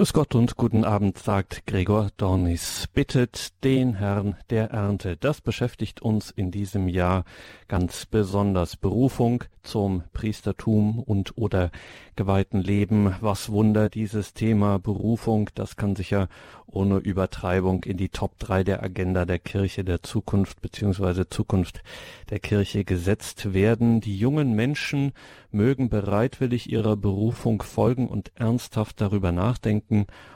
Grüß Gott und guten Abend, sagt Gregor Dornis. Bittet den Herrn der Ernte. Das beschäftigt uns in diesem Jahr ganz besonders. Berufung zum Priestertum und oder geweihten Leben. Was Wunder dieses Thema Berufung, das kann sicher ohne Übertreibung in die Top 3 der Agenda der Kirche der Zukunft bzw. Zukunft der Kirche gesetzt werden. Die jungen Menschen mögen bereitwillig ihrer Berufung folgen und ernsthaft darüber nachdenken,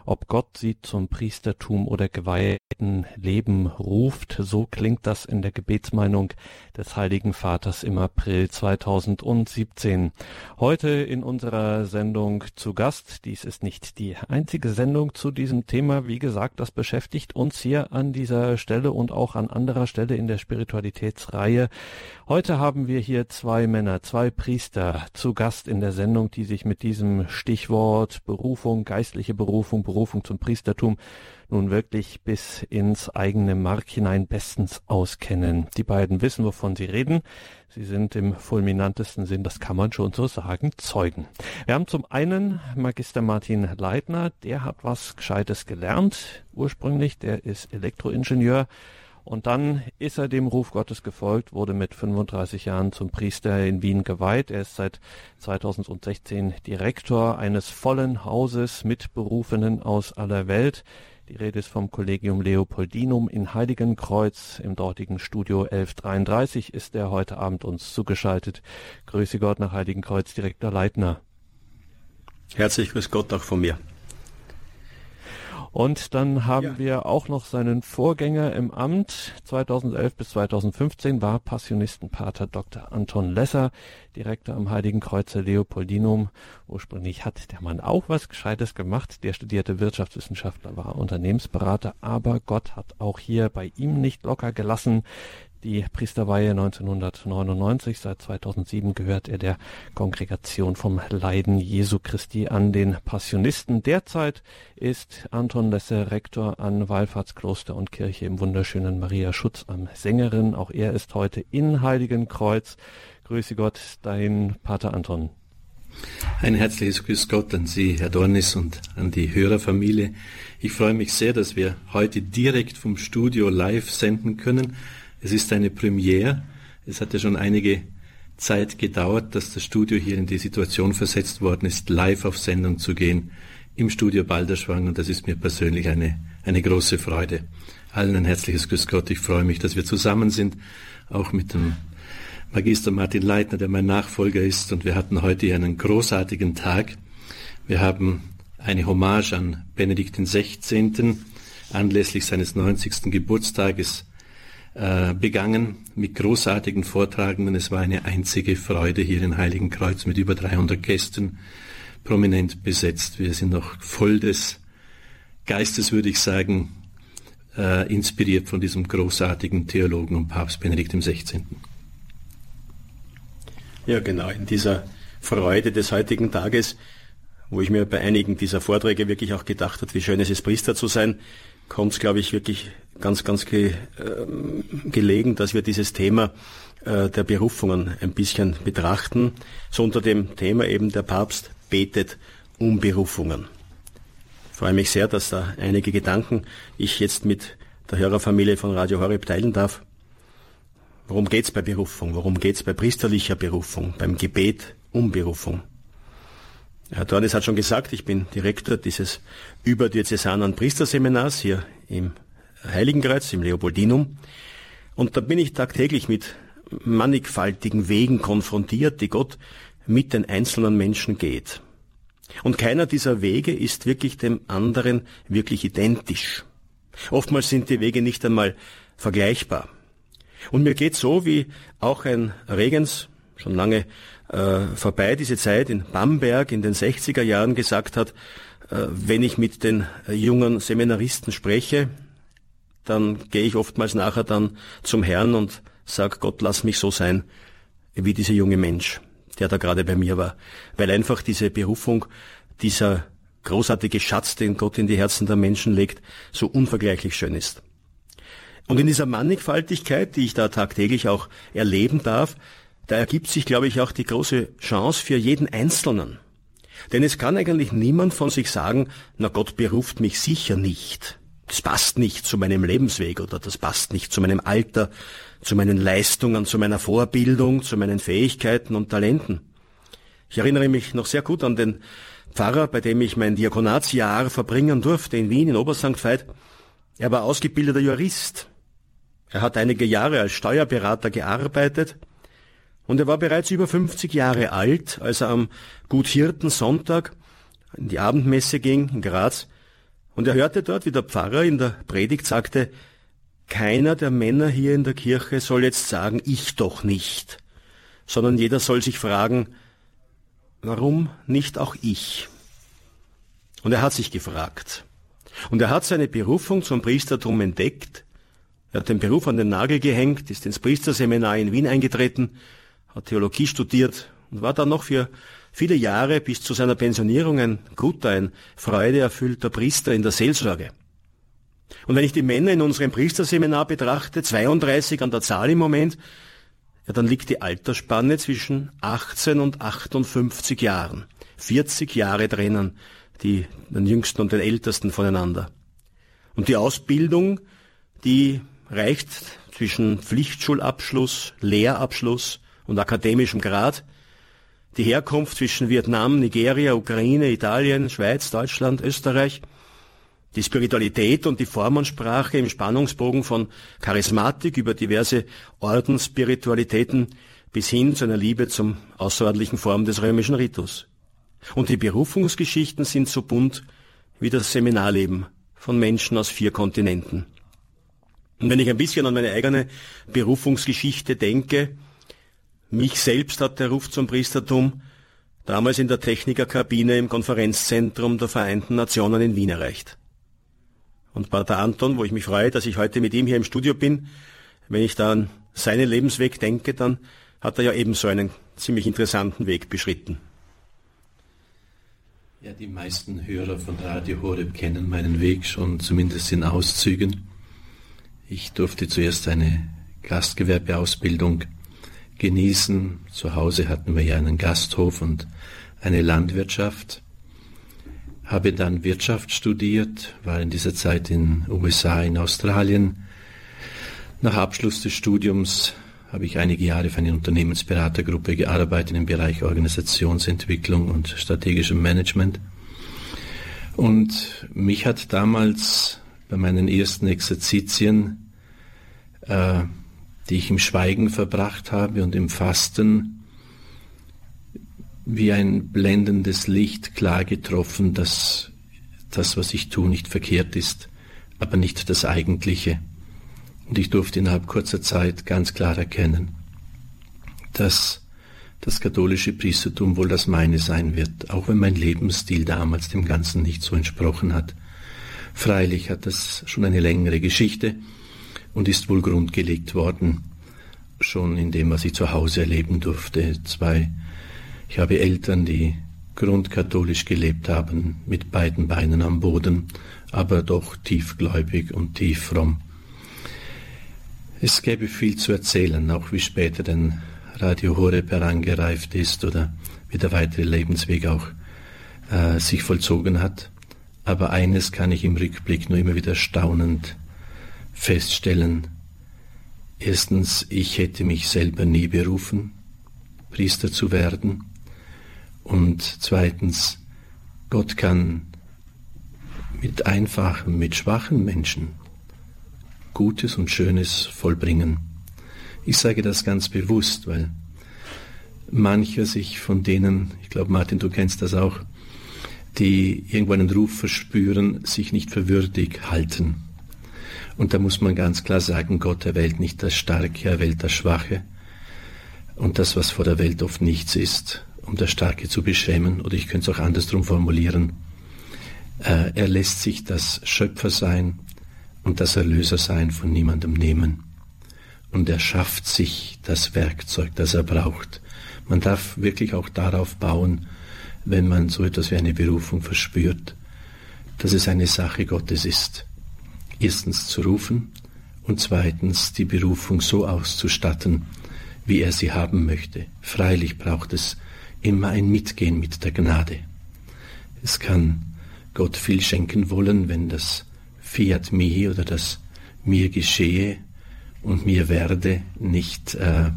ob Gott sie zum Priestertum oder geweihten Leben ruft. So klingt das in der Gebetsmeinung des Heiligen Vaters im April 2017. Heute in unserer Sendung zu Gast. Dies ist nicht die einzige Sendung zu diesem Thema. Wie gesagt, das beschäftigt uns hier an dieser Stelle und auch an anderer Stelle in der Spiritualitätsreihe. Heute haben wir hier zwei Männer, zwei Priester zu Gast in der Sendung, die sich mit diesem Stichwort Berufung, geistliche Berufung, Berufung zum Priestertum nun wirklich bis ins eigene Mark hinein bestens auskennen. Die beiden wissen, wovon sie reden. Sie sind im fulminantesten Sinn, das kann man schon so sagen, Zeugen. Wir haben zum einen Magister Martin Leitner, der hat was Gescheites gelernt ursprünglich, der ist Elektroingenieur, und dann ist er dem Ruf Gottes gefolgt, wurde mit 35 Jahren zum Priester in Wien geweiht. Er ist seit 2016 Direktor eines vollen Hauses mit Berufenen aus aller Welt. Die Rede ist vom Collegium Leopoldinum in Heiligenkreuz. Im dortigen Studio 1133 ist er heute Abend uns zugeschaltet. Grüße Gott nach Heiligenkreuz, Direktor Leitner. Herzlich grüß Gott auch von mir. Und dann haben ja. wir auch noch seinen Vorgänger im Amt. 2011 bis 2015 war Passionistenpater Dr. Anton Lesser, Direktor am Heiligen Kreuzer Leopoldinum. Ursprünglich hat der Mann auch was Gescheites gemacht. Der studierte Wirtschaftswissenschaftler, war Unternehmensberater, aber Gott hat auch hier bei ihm nicht locker gelassen die Priesterweihe 1999. Seit 2007 gehört er der Kongregation vom Leiden Jesu Christi an den Passionisten. Derzeit ist Anton Lesse Rektor an Wallfahrtskloster und Kirche im wunderschönen Maria Schutz am Sängerin. Auch er ist heute in Heiligenkreuz. Grüße Gott, dein Pater Anton. Ein herzliches Grüß Gott an Sie, Herr Dornis, und an die Hörerfamilie. Ich freue mich sehr, dass wir heute direkt vom Studio live senden können es ist eine Premiere. Es hat ja schon einige Zeit gedauert, dass das Studio hier in die Situation versetzt worden ist, live auf Sendung zu gehen im Studio Balderschwang und das ist mir persönlich eine, eine große Freude. Allen ein herzliches Grüß Gott. Ich freue mich, dass wir zusammen sind, auch mit dem Magister Martin Leitner, der mein Nachfolger ist und wir hatten heute einen großartigen Tag. Wir haben eine Hommage an Benedikt XVI. anlässlich seines 90. Geburtstages äh, begangen mit großartigen Vortragenden. Es war eine einzige Freude hier in Heiligenkreuz mit über 300 Gästen prominent besetzt. Wir sind noch voll des Geistes, würde ich sagen, äh, inspiriert von diesem großartigen Theologen und Papst Benedikt XVI. Ja, genau, in dieser Freude des heutigen Tages, wo ich mir bei einigen dieser Vorträge wirklich auch gedacht habe, wie schön es ist, Priester zu sein, kommt es, glaube ich, wirklich ganz, ganz ge, äh, gelegen, dass wir dieses Thema äh, der Berufungen ein bisschen betrachten. So unter dem Thema eben der Papst betet um Berufungen. Ich freue mich sehr, dass da einige Gedanken ich jetzt mit der Hörerfamilie von Radio Horeb teilen darf. Worum geht's bei Berufung? Worum geht's bei priesterlicher Berufung? Beim Gebet um Berufung? Herr Dornis hat schon gesagt, ich bin Direktor dieses überdiözesanen Priesterseminars hier im Heiligenkreuz, im Leopoldinum. Und da bin ich tagtäglich mit mannigfaltigen Wegen konfrontiert, die Gott mit den einzelnen Menschen geht. Und keiner dieser Wege ist wirklich dem anderen wirklich identisch. Oftmals sind die Wege nicht einmal vergleichbar. Und mir geht so, wie auch ein Regens, schon lange äh, vorbei, diese Zeit in Bamberg in den 60er Jahren gesagt hat, äh, wenn ich mit den jungen Seminaristen spreche, dann gehe ich oftmals nachher dann zum Herrn und sag Gott, lass mich so sein wie dieser junge Mensch, der da gerade bei mir war. Weil einfach diese Berufung, dieser großartige Schatz, den Gott in die Herzen der Menschen legt, so unvergleichlich schön ist. Und in dieser Mannigfaltigkeit, die ich da tagtäglich auch erleben darf, da ergibt sich, glaube ich, auch die große Chance für jeden Einzelnen. Denn es kann eigentlich niemand von sich sagen, na Gott beruft mich sicher nicht. Das passt nicht zu meinem Lebensweg oder das passt nicht zu meinem Alter, zu meinen Leistungen, zu meiner Vorbildung, zu meinen Fähigkeiten und Talenten. Ich erinnere mich noch sehr gut an den Pfarrer, bei dem ich mein Diakonatsjahr verbringen durfte in Wien, in Obersankt Veit. Er war ausgebildeter Jurist. Er hat einige Jahre als Steuerberater gearbeitet und er war bereits über 50 Jahre alt, als er am Guthirten Sonntag in die Abendmesse ging in Graz und er hörte dort, wie der Pfarrer in der Predigt sagte, keiner der Männer hier in der Kirche soll jetzt sagen, ich doch nicht, sondern jeder soll sich fragen, warum nicht auch ich? Und er hat sich gefragt. Und er hat seine Berufung zum Priestertum entdeckt. Er hat den Beruf an den Nagel gehängt, ist ins Priesterseminar in Wien eingetreten, hat Theologie studiert und war dann noch für viele Jahre bis zu seiner Pensionierung ein guter, ein freudeerfüllter Priester in der Seelsorge. Und wenn ich die Männer in unserem Priesterseminar betrachte, 32 an der Zahl im Moment, ja, dann liegt die Altersspanne zwischen 18 und 58 Jahren. 40 Jahre trennen die, den Jüngsten und den Ältesten voneinander. Und die Ausbildung, die reicht zwischen Pflichtschulabschluss, Lehrabschluss und akademischem Grad die Herkunft zwischen Vietnam, Nigeria, Ukraine, Italien, Schweiz, Deutschland, Österreich, die Spiritualität und die Formansprache im Spannungsbogen von Charismatik über diverse Ordensspiritualitäten bis hin zu einer Liebe zum außerordentlichen Form des römischen Ritus. Und die Berufungsgeschichten sind so bunt wie das Seminarleben von Menschen aus vier Kontinenten. Und wenn ich ein bisschen an meine eigene Berufungsgeschichte denke, mich selbst hat der Ruf zum Priestertum damals in der Technikerkabine im Konferenzzentrum der Vereinten Nationen in Wien erreicht. Und Pater Anton, wo ich mich freue, dass ich heute mit ihm hier im Studio bin, wenn ich da an seinen Lebensweg denke, dann hat er ja ebenso einen ziemlich interessanten Weg beschritten. Ja, die meisten Hörer von Radio Horeb kennen meinen Weg schon zumindest in Auszügen. Ich durfte zuerst eine Gastgewerbeausbildung genießen. Zu Hause hatten wir ja einen Gasthof und eine Landwirtschaft. Habe dann Wirtschaft studiert, war in dieser Zeit in USA, in Australien. Nach Abschluss des Studiums habe ich einige Jahre für eine Unternehmensberatergruppe gearbeitet im Bereich Organisationsentwicklung und strategischem Management. Und mich hat damals bei meinen ersten Exerzitien äh, die ich im Schweigen verbracht habe und im Fasten, wie ein blendendes Licht klar getroffen, dass das, was ich tue, nicht verkehrt ist, aber nicht das Eigentliche. Und ich durfte innerhalb kurzer Zeit ganz klar erkennen, dass das katholische Priestertum wohl das meine sein wird, auch wenn mein Lebensstil damals dem Ganzen nicht so entsprochen hat. Freilich hat das schon eine längere Geschichte, und ist wohl grundgelegt worden, schon in dem, was ich zu Hause erleben durfte. Zwei, ich habe Eltern, die grundkatholisch gelebt haben, mit beiden Beinen am Boden, aber doch tiefgläubig und tief fromm. Es gäbe viel zu erzählen, auch wie später denn Radio Horeb herangereift ist oder wie der weitere Lebensweg auch äh, sich vollzogen hat. Aber eines kann ich im Rückblick nur immer wieder staunend feststellen, erstens, ich hätte mich selber nie berufen, Priester zu werden, und zweitens, Gott kann mit einfachen, mit schwachen Menschen Gutes und Schönes vollbringen. Ich sage das ganz bewusst, weil mancher sich von denen, ich glaube Martin, du kennst das auch, die irgendwo einen Ruf verspüren, sich nicht für würdig halten. Und da muss man ganz klar sagen, Gott erwählt nicht das Starke, er wählt das Schwache. Und das, was vor der Welt oft nichts ist, um das Starke zu beschämen, oder ich könnte es auch andersrum formulieren, äh, er lässt sich das Schöpfersein und das Erlösersein von niemandem nehmen. Und er schafft sich das Werkzeug, das er braucht. Man darf wirklich auch darauf bauen, wenn man so etwas wie eine Berufung verspürt, dass es eine Sache Gottes ist erstens zu rufen und zweitens die Berufung so auszustatten, wie er sie haben möchte. Freilich braucht es immer ein Mitgehen mit der Gnade. Es kann Gott viel schenken wollen, wenn das Fiat mihi oder das mir geschehe und mir werde nicht, äh,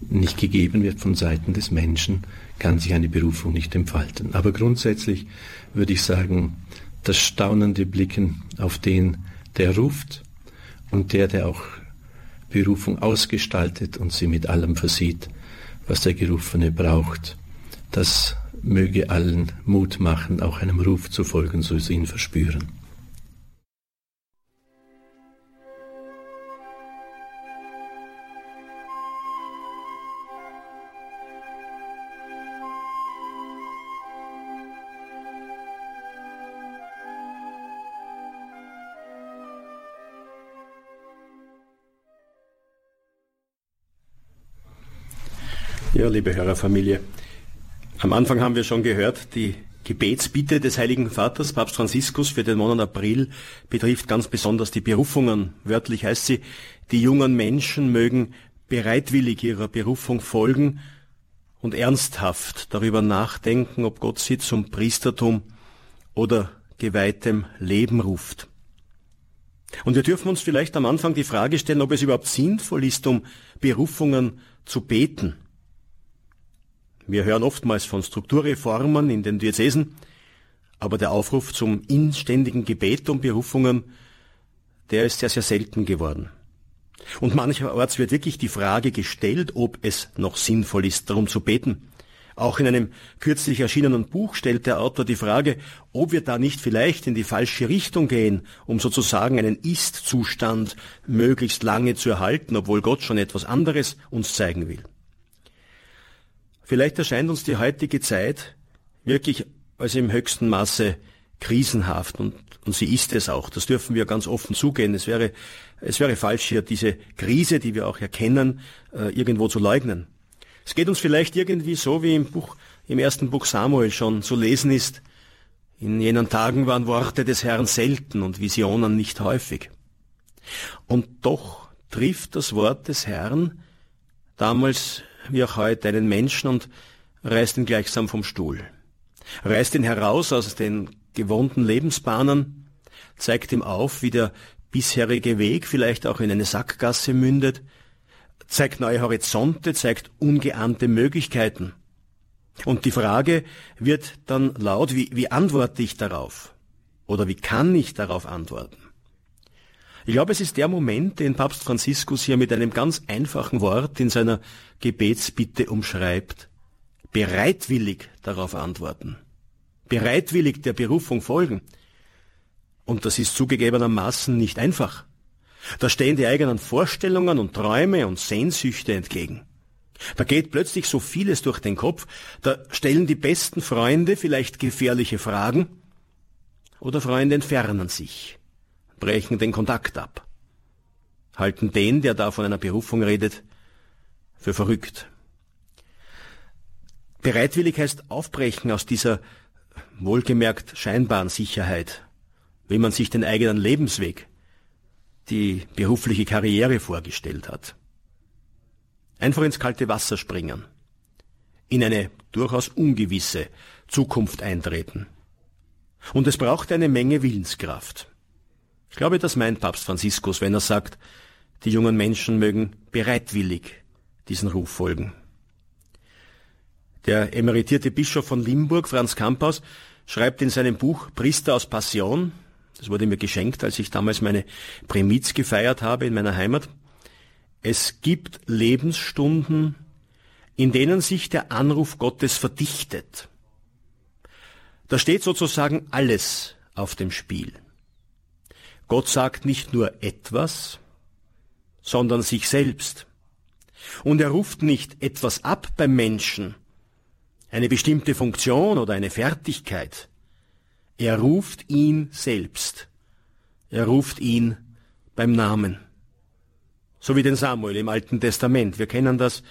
nicht gegeben wird von Seiten des Menschen, kann sich eine Berufung nicht entfalten. Aber grundsätzlich würde ich sagen, das staunende Blicken auf den, der ruft und der, der auch Berufung ausgestaltet und sie mit allem versieht, was der Gerufene braucht, das möge allen Mut machen, auch einem Ruf zu folgen, so sie ihn verspüren. Ja, liebe Hörerfamilie, am Anfang haben wir schon gehört, die Gebetsbitte des Heiligen Vaters, Papst Franziskus, für den Monat April betrifft ganz besonders die Berufungen. Wörtlich heißt sie, die jungen Menschen mögen bereitwillig ihrer Berufung folgen und ernsthaft darüber nachdenken, ob Gott sie zum Priestertum oder geweihtem Leben ruft. Und wir dürfen uns vielleicht am Anfang die Frage stellen, ob es überhaupt sinnvoll ist, um Berufungen zu beten. Wir hören oftmals von Strukturreformen in den Diözesen, aber der Aufruf zum inständigen Gebet um Berufungen, der ist sehr, sehr selten geworden. Und mancherorts wird wirklich die Frage gestellt, ob es noch sinnvoll ist, darum zu beten. Auch in einem kürzlich erschienenen Buch stellt der Autor die Frage, ob wir da nicht vielleicht in die falsche Richtung gehen, um sozusagen einen Ist-Zustand möglichst lange zu erhalten, obwohl Gott schon etwas anderes uns zeigen will. Vielleicht erscheint uns die heutige Zeit wirklich als im höchsten Maße krisenhaft und, und sie ist es auch. Das dürfen wir ganz offen zugehen. Es wäre, es wäre falsch, hier diese Krise, die wir auch erkennen, äh, irgendwo zu leugnen. Es geht uns vielleicht irgendwie so, wie im Buch, im ersten Buch Samuel schon zu lesen ist. In jenen Tagen waren Worte des Herrn selten und Visionen nicht häufig. Und doch trifft das Wort des Herrn damals wie auch heute, einen Menschen und reißt ihn gleichsam vom Stuhl. Reißt ihn heraus aus den gewohnten Lebensbahnen, zeigt ihm auf, wie der bisherige Weg vielleicht auch in eine Sackgasse mündet, zeigt neue Horizonte, zeigt ungeahnte Möglichkeiten. Und die Frage wird dann laut, wie, wie antworte ich darauf? Oder wie kann ich darauf antworten? Ich glaube, es ist der Moment, den Papst Franziskus hier mit einem ganz einfachen Wort in seiner Gebetsbitte umschreibt. Bereitwillig darauf antworten. Bereitwillig der Berufung folgen. Und das ist zugegebenermaßen nicht einfach. Da stehen die eigenen Vorstellungen und Träume und Sehnsüchte entgegen. Da geht plötzlich so vieles durch den Kopf, da stellen die besten Freunde vielleicht gefährliche Fragen oder Freunde entfernen sich brechen den Kontakt ab, halten den, der da von einer Berufung redet, für verrückt. Bereitwillig heißt aufbrechen aus dieser wohlgemerkt scheinbaren Sicherheit, wie man sich den eigenen Lebensweg, die berufliche Karriere vorgestellt hat. Einfach ins kalte Wasser springen, in eine durchaus ungewisse Zukunft eintreten. Und es braucht eine Menge Willenskraft. Ich glaube, das meint Papst Franziskus, wenn er sagt, die jungen Menschen mögen bereitwillig diesen Ruf folgen. Der emeritierte Bischof von Limburg, Franz Kamphaus, schreibt in seinem Buch Priester aus Passion, das wurde mir geschenkt, als ich damals meine Prämiz gefeiert habe in meiner Heimat, es gibt Lebensstunden, in denen sich der Anruf Gottes verdichtet. Da steht sozusagen alles auf dem Spiel. Gott sagt nicht nur etwas, sondern sich selbst. Und er ruft nicht etwas ab beim Menschen, eine bestimmte Funktion oder eine Fertigkeit. Er ruft ihn selbst. Er ruft ihn beim Namen. So wie den Samuel im Alten Testament. Wir kennen das,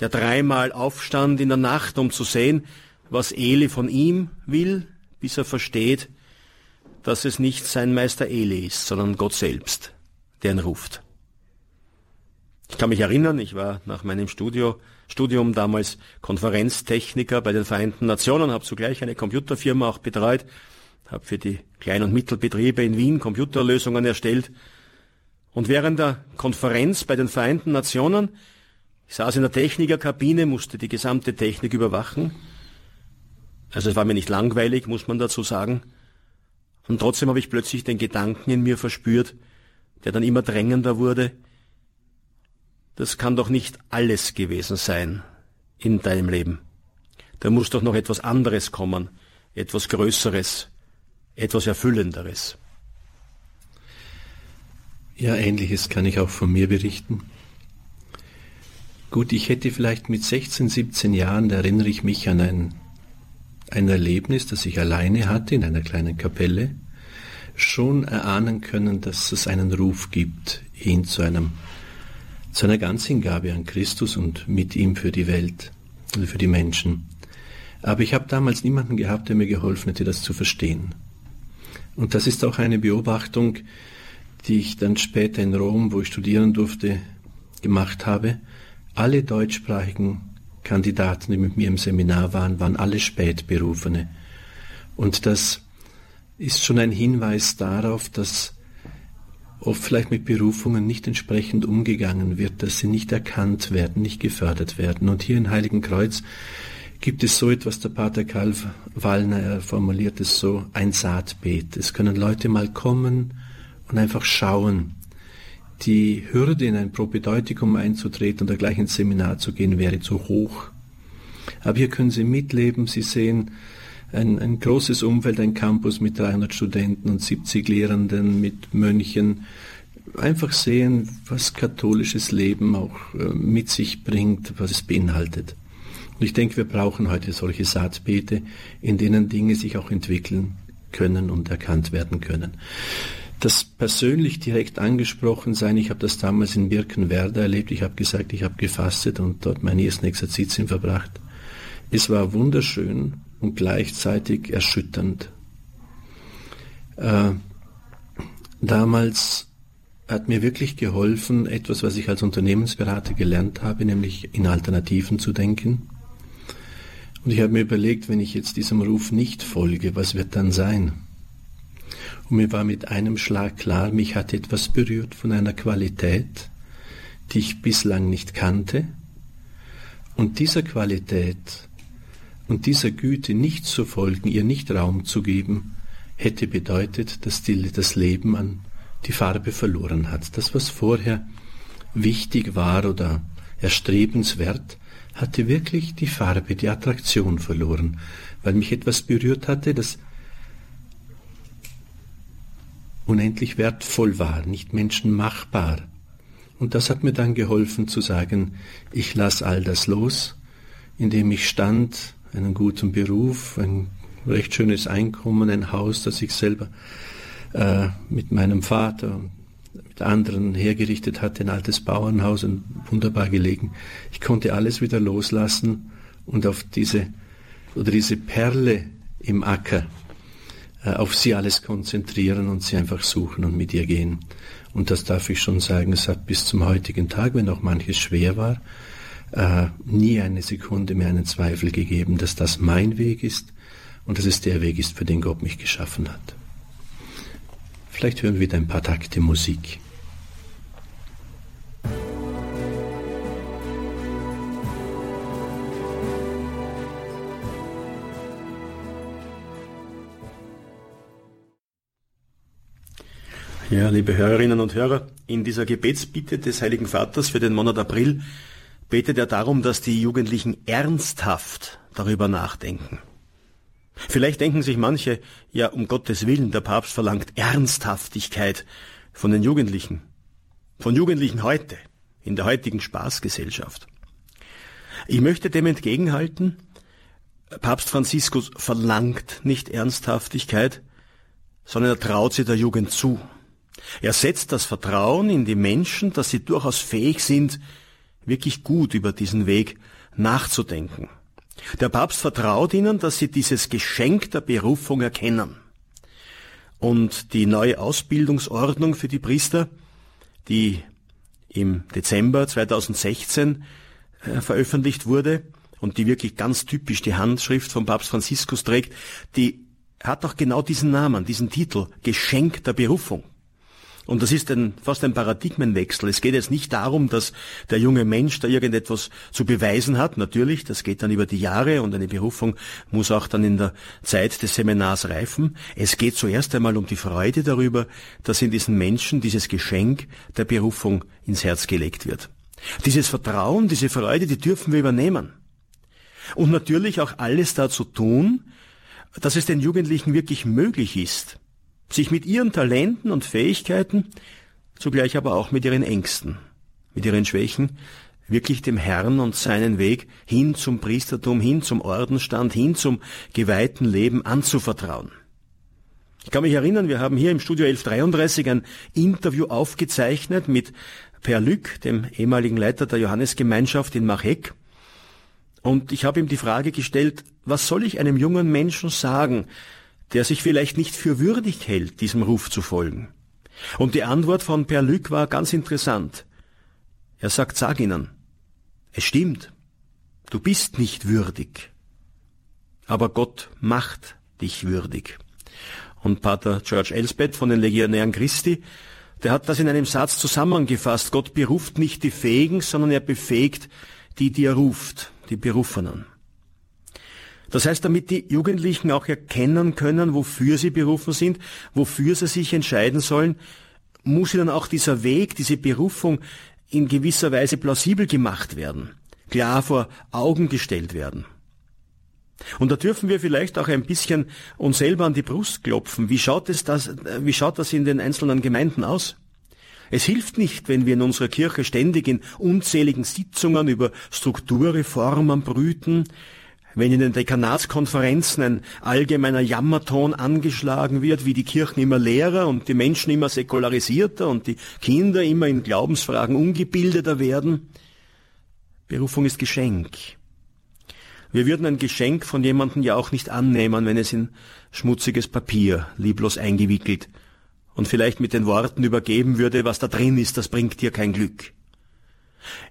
der dreimal aufstand in der Nacht, um zu sehen, was Eli von ihm will, bis er versteht, dass es nicht sein Meister Eli ist, sondern Gott selbst, der ihn ruft. Ich kann mich erinnern, ich war nach meinem Studio Studium damals Konferenztechniker bei den Vereinten Nationen, habe zugleich eine Computerfirma auch betreut, habe für die Klein- und Mittelbetriebe in Wien Computerlösungen erstellt. Und während der Konferenz bei den Vereinten Nationen, ich saß in der Technikerkabine, musste die gesamte Technik überwachen. Also es war mir nicht langweilig, muss man dazu sagen. Und trotzdem habe ich plötzlich den Gedanken in mir verspürt, der dann immer drängender wurde, das kann doch nicht alles gewesen sein in deinem Leben. Da muss doch noch etwas anderes kommen, etwas Größeres, etwas Erfüllenderes. Ja, ähnliches kann ich auch von mir berichten. Gut, ich hätte vielleicht mit 16, 17 Jahren, da erinnere ich mich an ein, ein Erlebnis, das ich alleine hatte in einer kleinen Kapelle, schon erahnen können, dass es einen Ruf gibt, hin zu einem zu einer Ganzhingabe an Christus und mit ihm für die Welt und für die Menschen. Aber ich habe damals niemanden gehabt, der mir geholfen hätte, das zu verstehen. Und das ist auch eine Beobachtung, die ich dann später in Rom, wo ich studieren durfte, gemacht habe. Alle deutschsprachigen Kandidaten, die mit mir im Seminar waren, waren alle Spätberufene. Und das ist schon ein Hinweis darauf, dass oft vielleicht mit Berufungen nicht entsprechend umgegangen wird, dass sie nicht erkannt werden, nicht gefördert werden. Und hier in Heiligen Kreuz gibt es so etwas, der Pater Karl Wallner formuliert es so, ein Saatbeet. Es können Leute mal kommen und einfach schauen. Die Hürde, in ein Propedeutikum einzutreten oder gleich ins Seminar zu gehen, wäre zu hoch. Aber hier können Sie mitleben, Sie sehen, ein, ein großes Umfeld, ein Campus mit 300 Studenten und 70 Lehrenden, mit Mönchen. Einfach sehen, was katholisches Leben auch äh, mit sich bringt, was es beinhaltet. Und ich denke, wir brauchen heute solche Saatbeete, in denen Dinge sich auch entwickeln können und erkannt werden können. Das persönlich direkt angesprochen sein, ich habe das damals in Birkenwerder erlebt, ich habe gesagt, ich habe gefastet und dort meine ersten Exerzitien verbracht. Es war wunderschön, und gleichzeitig erschütternd. Äh, damals hat mir wirklich geholfen, etwas, was ich als Unternehmensberater gelernt habe, nämlich in Alternativen zu denken. Und ich habe mir überlegt, wenn ich jetzt diesem Ruf nicht folge, was wird dann sein? Mir war mit einem Schlag klar, mich hat etwas berührt von einer Qualität, die ich bislang nicht kannte. Und dieser Qualität und dieser Güte nicht zu folgen, ihr nicht Raum zu geben, hätte bedeutet, dass die, das Leben an die Farbe verloren hat. Das, was vorher wichtig war oder erstrebenswert, hatte wirklich die Farbe, die Attraktion verloren, weil mich etwas berührt hatte, das unendlich wertvoll war, nicht menschenmachbar. Und das hat mir dann geholfen zu sagen, ich lass all das los, indem ich stand einen guten Beruf, ein recht schönes Einkommen, ein Haus, das ich selber äh, mit meinem Vater und mit anderen hergerichtet hatte, ein altes Bauernhaus, ein wunderbar gelegen. Ich konnte alles wieder loslassen und auf diese oder diese Perle im Acker, auf sie alles konzentrieren und sie einfach suchen und mit ihr gehen. Und das darf ich schon sagen, es hat bis zum heutigen Tag, wenn auch manches schwer war, äh, nie eine Sekunde mehr einen Zweifel gegeben, dass das mein Weg ist und dass es der Weg ist, für den Gott mich geschaffen hat. Vielleicht hören wir wieder ein paar Takte Musik. Ja, liebe Hörerinnen und Hörer, in dieser Gebetsbitte des Heiligen Vaters für den Monat April betet er darum, dass die Jugendlichen ernsthaft darüber nachdenken. Vielleicht denken sich manche, ja, um Gottes Willen, der Papst verlangt Ernsthaftigkeit von den Jugendlichen. Von Jugendlichen heute, in der heutigen Spaßgesellschaft. Ich möchte dem entgegenhalten, Papst Franziskus verlangt nicht Ernsthaftigkeit, sondern er traut sie der Jugend zu. Er setzt das Vertrauen in die Menschen, dass sie durchaus fähig sind, wirklich gut über diesen Weg nachzudenken. Der Papst vertraut ihnen, dass sie dieses Geschenk der Berufung erkennen. Und die neue Ausbildungsordnung für die Priester, die im Dezember 2016 äh, veröffentlicht wurde und die wirklich ganz typisch die Handschrift von Papst Franziskus trägt, die hat doch genau diesen Namen, diesen Titel, Geschenk der Berufung. Und das ist ein, fast ein Paradigmenwechsel. Es geht jetzt nicht darum, dass der junge Mensch da irgendetwas zu beweisen hat. Natürlich, das geht dann über die Jahre und eine Berufung muss auch dann in der Zeit des Seminars reifen. Es geht zuerst einmal um die Freude darüber, dass in diesen Menschen dieses Geschenk der Berufung ins Herz gelegt wird. Dieses Vertrauen, diese Freude, die dürfen wir übernehmen. Und natürlich auch alles dazu tun, dass es den Jugendlichen wirklich möglich ist, sich mit ihren Talenten und Fähigkeiten, zugleich aber auch mit ihren Ängsten, mit ihren Schwächen, wirklich dem Herrn und seinen Weg hin zum Priestertum, hin zum Ordenstand, hin zum geweihten Leben anzuvertrauen. Ich kann mich erinnern, wir haben hier im Studio 1133 ein Interview aufgezeichnet mit Per Lück, dem ehemaligen Leiter der Johannesgemeinschaft in Machek. Und ich habe ihm die Frage gestellt, was soll ich einem jungen Menschen sagen, der sich vielleicht nicht für würdig hält, diesem Ruf zu folgen. Und die Antwort von Per Lück war ganz interessant. Er sagt, sag ihnen, es stimmt, du bist nicht würdig, aber Gott macht dich würdig. Und Pater George Elsbeth von den Legionären Christi, der hat das in einem Satz zusammengefasst. Gott beruft nicht die Fähigen, sondern er befähigt die, die er ruft, die Berufenen. Das heißt, damit die Jugendlichen auch erkennen können, wofür sie berufen sind, wofür sie sich entscheiden sollen, muss ihnen auch dieser Weg, diese Berufung in gewisser Weise plausibel gemacht werden, klar vor Augen gestellt werden. Und da dürfen wir vielleicht auch ein bisschen uns selber an die Brust klopfen. Wie schaut es das, wie schaut das in den einzelnen Gemeinden aus? Es hilft nicht, wenn wir in unserer Kirche ständig in unzähligen Sitzungen über Strukturreformen brüten, wenn in den Dekanatskonferenzen ein allgemeiner Jammerton angeschlagen wird, wie die Kirchen immer leerer und die Menschen immer säkularisierter und die Kinder immer in Glaubensfragen ungebildeter werden. Berufung ist Geschenk. Wir würden ein Geschenk von jemandem ja auch nicht annehmen, wenn es in schmutziges Papier lieblos eingewickelt und vielleicht mit den Worten übergeben würde, was da drin ist, das bringt dir kein Glück.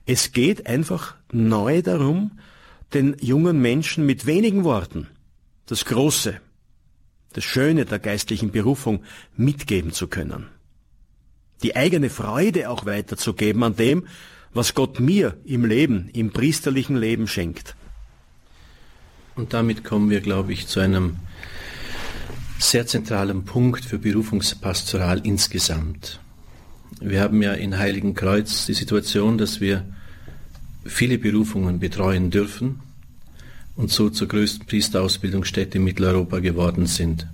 Es geht einfach neu darum, den jungen Menschen mit wenigen Worten das Große, das Schöne der geistlichen Berufung mitgeben zu können. Die eigene Freude auch weiterzugeben an dem, was Gott mir im Leben, im priesterlichen Leben schenkt. Und damit kommen wir, glaube ich, zu einem sehr zentralen Punkt für Berufungspastoral insgesamt. Wir haben ja in Heiligen Kreuz die Situation, dass wir viele Berufungen betreuen dürfen und so zur größten Priesterausbildungsstätte in Mitteleuropa geworden sind.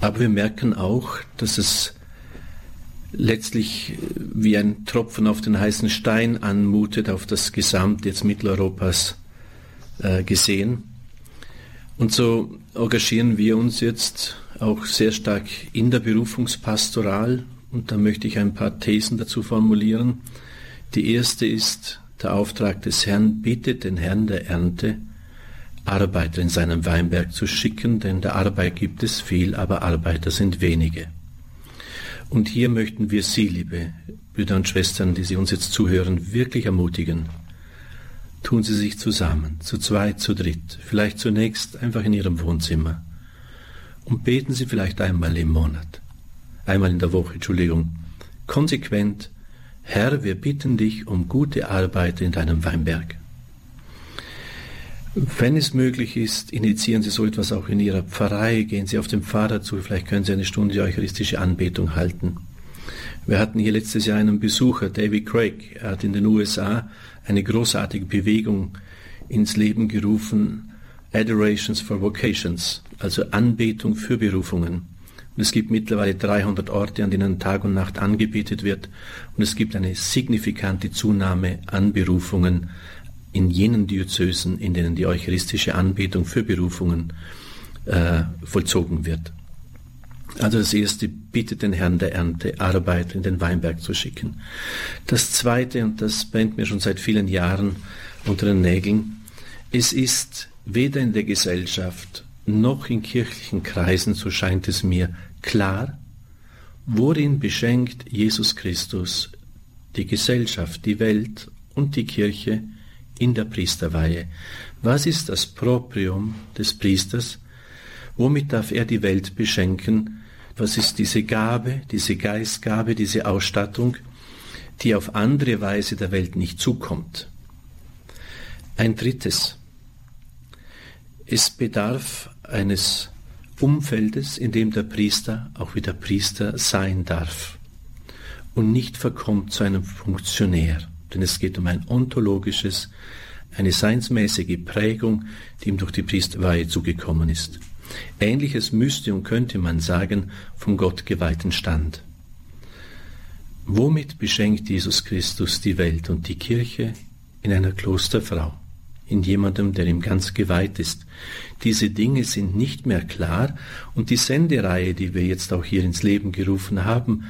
Aber wir merken auch, dass es letztlich wie ein Tropfen auf den heißen Stein anmutet, auf das Gesamt jetzt Mitteleuropas äh, gesehen. Und so engagieren wir uns jetzt auch sehr stark in der Berufungspastoral. Und da möchte ich ein paar Thesen dazu formulieren. Die erste ist, der Auftrag des Herrn bittet den Herrn der Ernte, Arbeiter in seinen Weinberg zu schicken, denn der Arbeit gibt es viel, aber Arbeiter sind wenige. Und hier möchten wir Sie, liebe Brüder und Schwestern, die Sie uns jetzt zuhören, wirklich ermutigen. Tun Sie sich zusammen, zu zweit, zu dritt, vielleicht zunächst einfach in Ihrem Wohnzimmer und beten Sie vielleicht einmal im Monat, einmal in der Woche, Entschuldigung, konsequent Herr, wir bitten dich um gute Arbeit in deinem Weinberg. Wenn es möglich ist, initiieren Sie so etwas auch in Ihrer Pfarrei, gehen Sie auf den Pfarrer zu, vielleicht können Sie eine Stunde eucharistische Anbetung halten. Wir hatten hier letztes Jahr einen Besucher, David Craig, er hat in den USA eine großartige Bewegung ins Leben gerufen, Adorations for Vocations, also Anbetung für Berufungen. Und es gibt mittlerweile 300 Orte, an denen Tag und Nacht angebetet wird. Und es gibt eine signifikante Zunahme an Berufungen in jenen Diözesen, in denen die eucharistische Anbetung für Berufungen äh, vollzogen wird. Also das erste, bittet den Herrn der Ernte, Arbeit in den Weinberg zu schicken. Das zweite, und das brennt mir schon seit vielen Jahren unter den Nägeln, es ist weder in der Gesellschaft noch in kirchlichen Kreisen, so scheint es mir, klar, worin beschenkt Jesus Christus die Gesellschaft, die Welt und die Kirche in der Priesterweihe. Was ist das Proprium des Priesters? Womit darf er die Welt beschenken? Was ist diese Gabe, diese Geistgabe, diese Ausstattung, die auf andere Weise der Welt nicht zukommt? Ein drittes. Es bedarf eines Umfeldes, in dem der Priester auch wieder Priester sein darf und nicht verkommt zu einem Funktionär. Denn es geht um ein ontologisches, eine seinsmäßige Prägung, die ihm durch die Priesterweihe zugekommen ist. Ähnliches müsste und könnte man sagen vom gottgeweihten Stand. Womit beschenkt Jesus Christus die Welt und die Kirche in einer Klosterfrau, in jemandem, der ihm ganz geweiht ist? Diese Dinge sind nicht mehr klar und die Sendereihe, die wir jetzt auch hier ins Leben gerufen haben,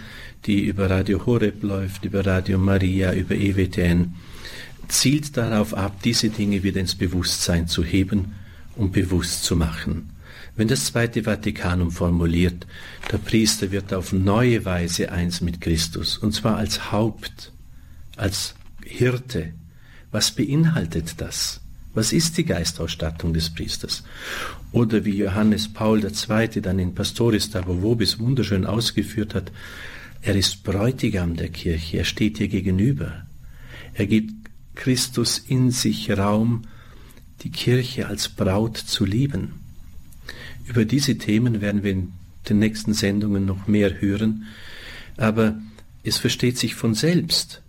die über Radio Horeb läuft, über Radio Maria, über EWTN, zielt darauf ab, diese Dinge wieder ins Bewusstsein zu heben und bewusst zu machen. Wenn das Zweite Vatikanum formuliert, der Priester wird auf neue Weise eins mit Christus, und zwar als Haupt, als Hirte. Was beinhaltet das? Was ist die Geistausstattung des Priesters? Oder wie Johannes Paul II. dann in Pastoris Tabo Vobis wunderschön ausgeführt hat, er ist Bräutigam der Kirche, er steht ihr gegenüber. Er gibt Christus in sich Raum, die Kirche als Braut zu lieben. Über diese Themen werden wir in den nächsten Sendungen noch mehr hören, aber es versteht sich von selbst,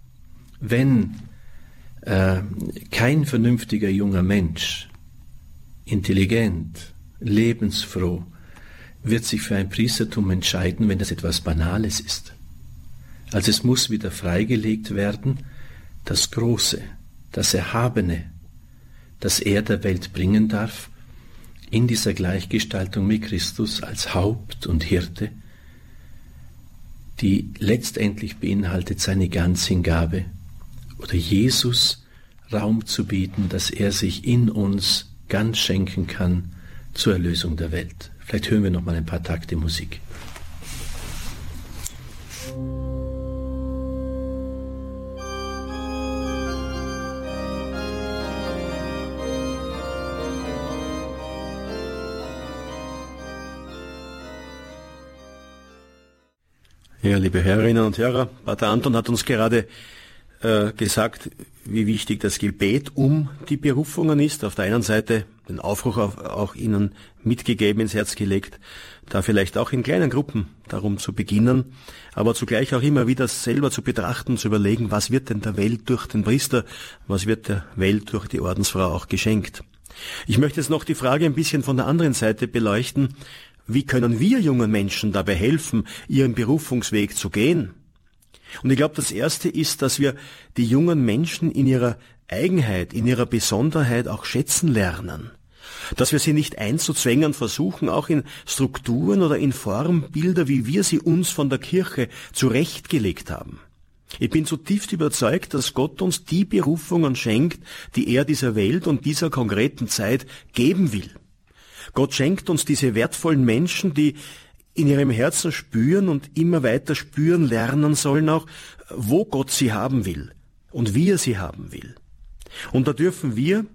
wenn äh, kein vernünftiger junger Mensch, intelligent, lebensfroh, wird sich für ein Priestertum entscheiden, wenn das etwas Banales ist. Also es muss wieder freigelegt werden, das Große, das Erhabene, das er der Welt bringen darf, in dieser Gleichgestaltung mit Christus als Haupt und Hirte, die letztendlich beinhaltet seine Ganzhingabe oder Jesus Raum zu bieten, dass er sich in uns ganz schenken kann zur Erlösung der Welt. Vielleicht hören wir noch mal ein paar Takte Musik. Ja, liebe Hörerinnen und Hörer, Pater Anton hat uns gerade äh, gesagt, wie wichtig das Gebet um die Berufungen ist. Auf der einen Seite den Aufruf auch, auch Ihnen mitgegeben, ins Herz gelegt, da vielleicht auch in kleinen Gruppen darum zu beginnen, aber zugleich auch immer wieder selber zu betrachten, zu überlegen, was wird denn der Welt durch den Priester, was wird der Welt durch die Ordensfrau auch geschenkt. Ich möchte jetzt noch die Frage ein bisschen von der anderen Seite beleuchten, wie können wir jungen Menschen dabei helfen, ihren Berufungsweg zu gehen? Und ich glaube, das Erste ist, dass wir die jungen Menschen in ihrer Eigenheit, in ihrer Besonderheit auch schätzen lernen. Dass wir sie nicht einzuzwängen versuchen, auch in Strukturen oder in Formbilder, wie wir sie uns von der Kirche zurechtgelegt haben. Ich bin zutiefst überzeugt, dass Gott uns die Berufungen schenkt, die er dieser Welt und dieser konkreten Zeit geben will. Gott schenkt uns diese wertvollen Menschen, die in ihrem Herzen spüren und immer weiter spüren lernen sollen auch, wo Gott sie haben will und wie er sie haben will. Und da dürfen wir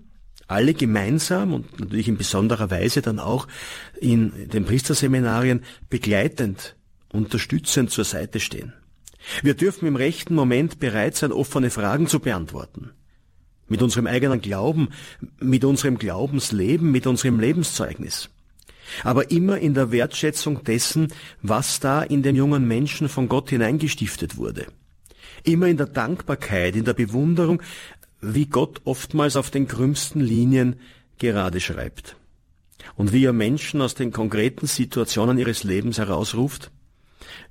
alle gemeinsam und natürlich in besonderer Weise dann auch in den Priesterseminarien begleitend, unterstützend zur Seite stehen. Wir dürfen im rechten Moment bereit sein, offene Fragen zu beantworten mit unserem eigenen Glauben, mit unserem Glaubensleben, mit unserem Lebenszeugnis. Aber immer in der Wertschätzung dessen, was da in den jungen Menschen von Gott hineingestiftet wurde. Immer in der Dankbarkeit, in der Bewunderung, wie Gott oftmals auf den krümmsten Linien gerade schreibt. Und wie er Menschen aus den konkreten Situationen ihres Lebens herausruft,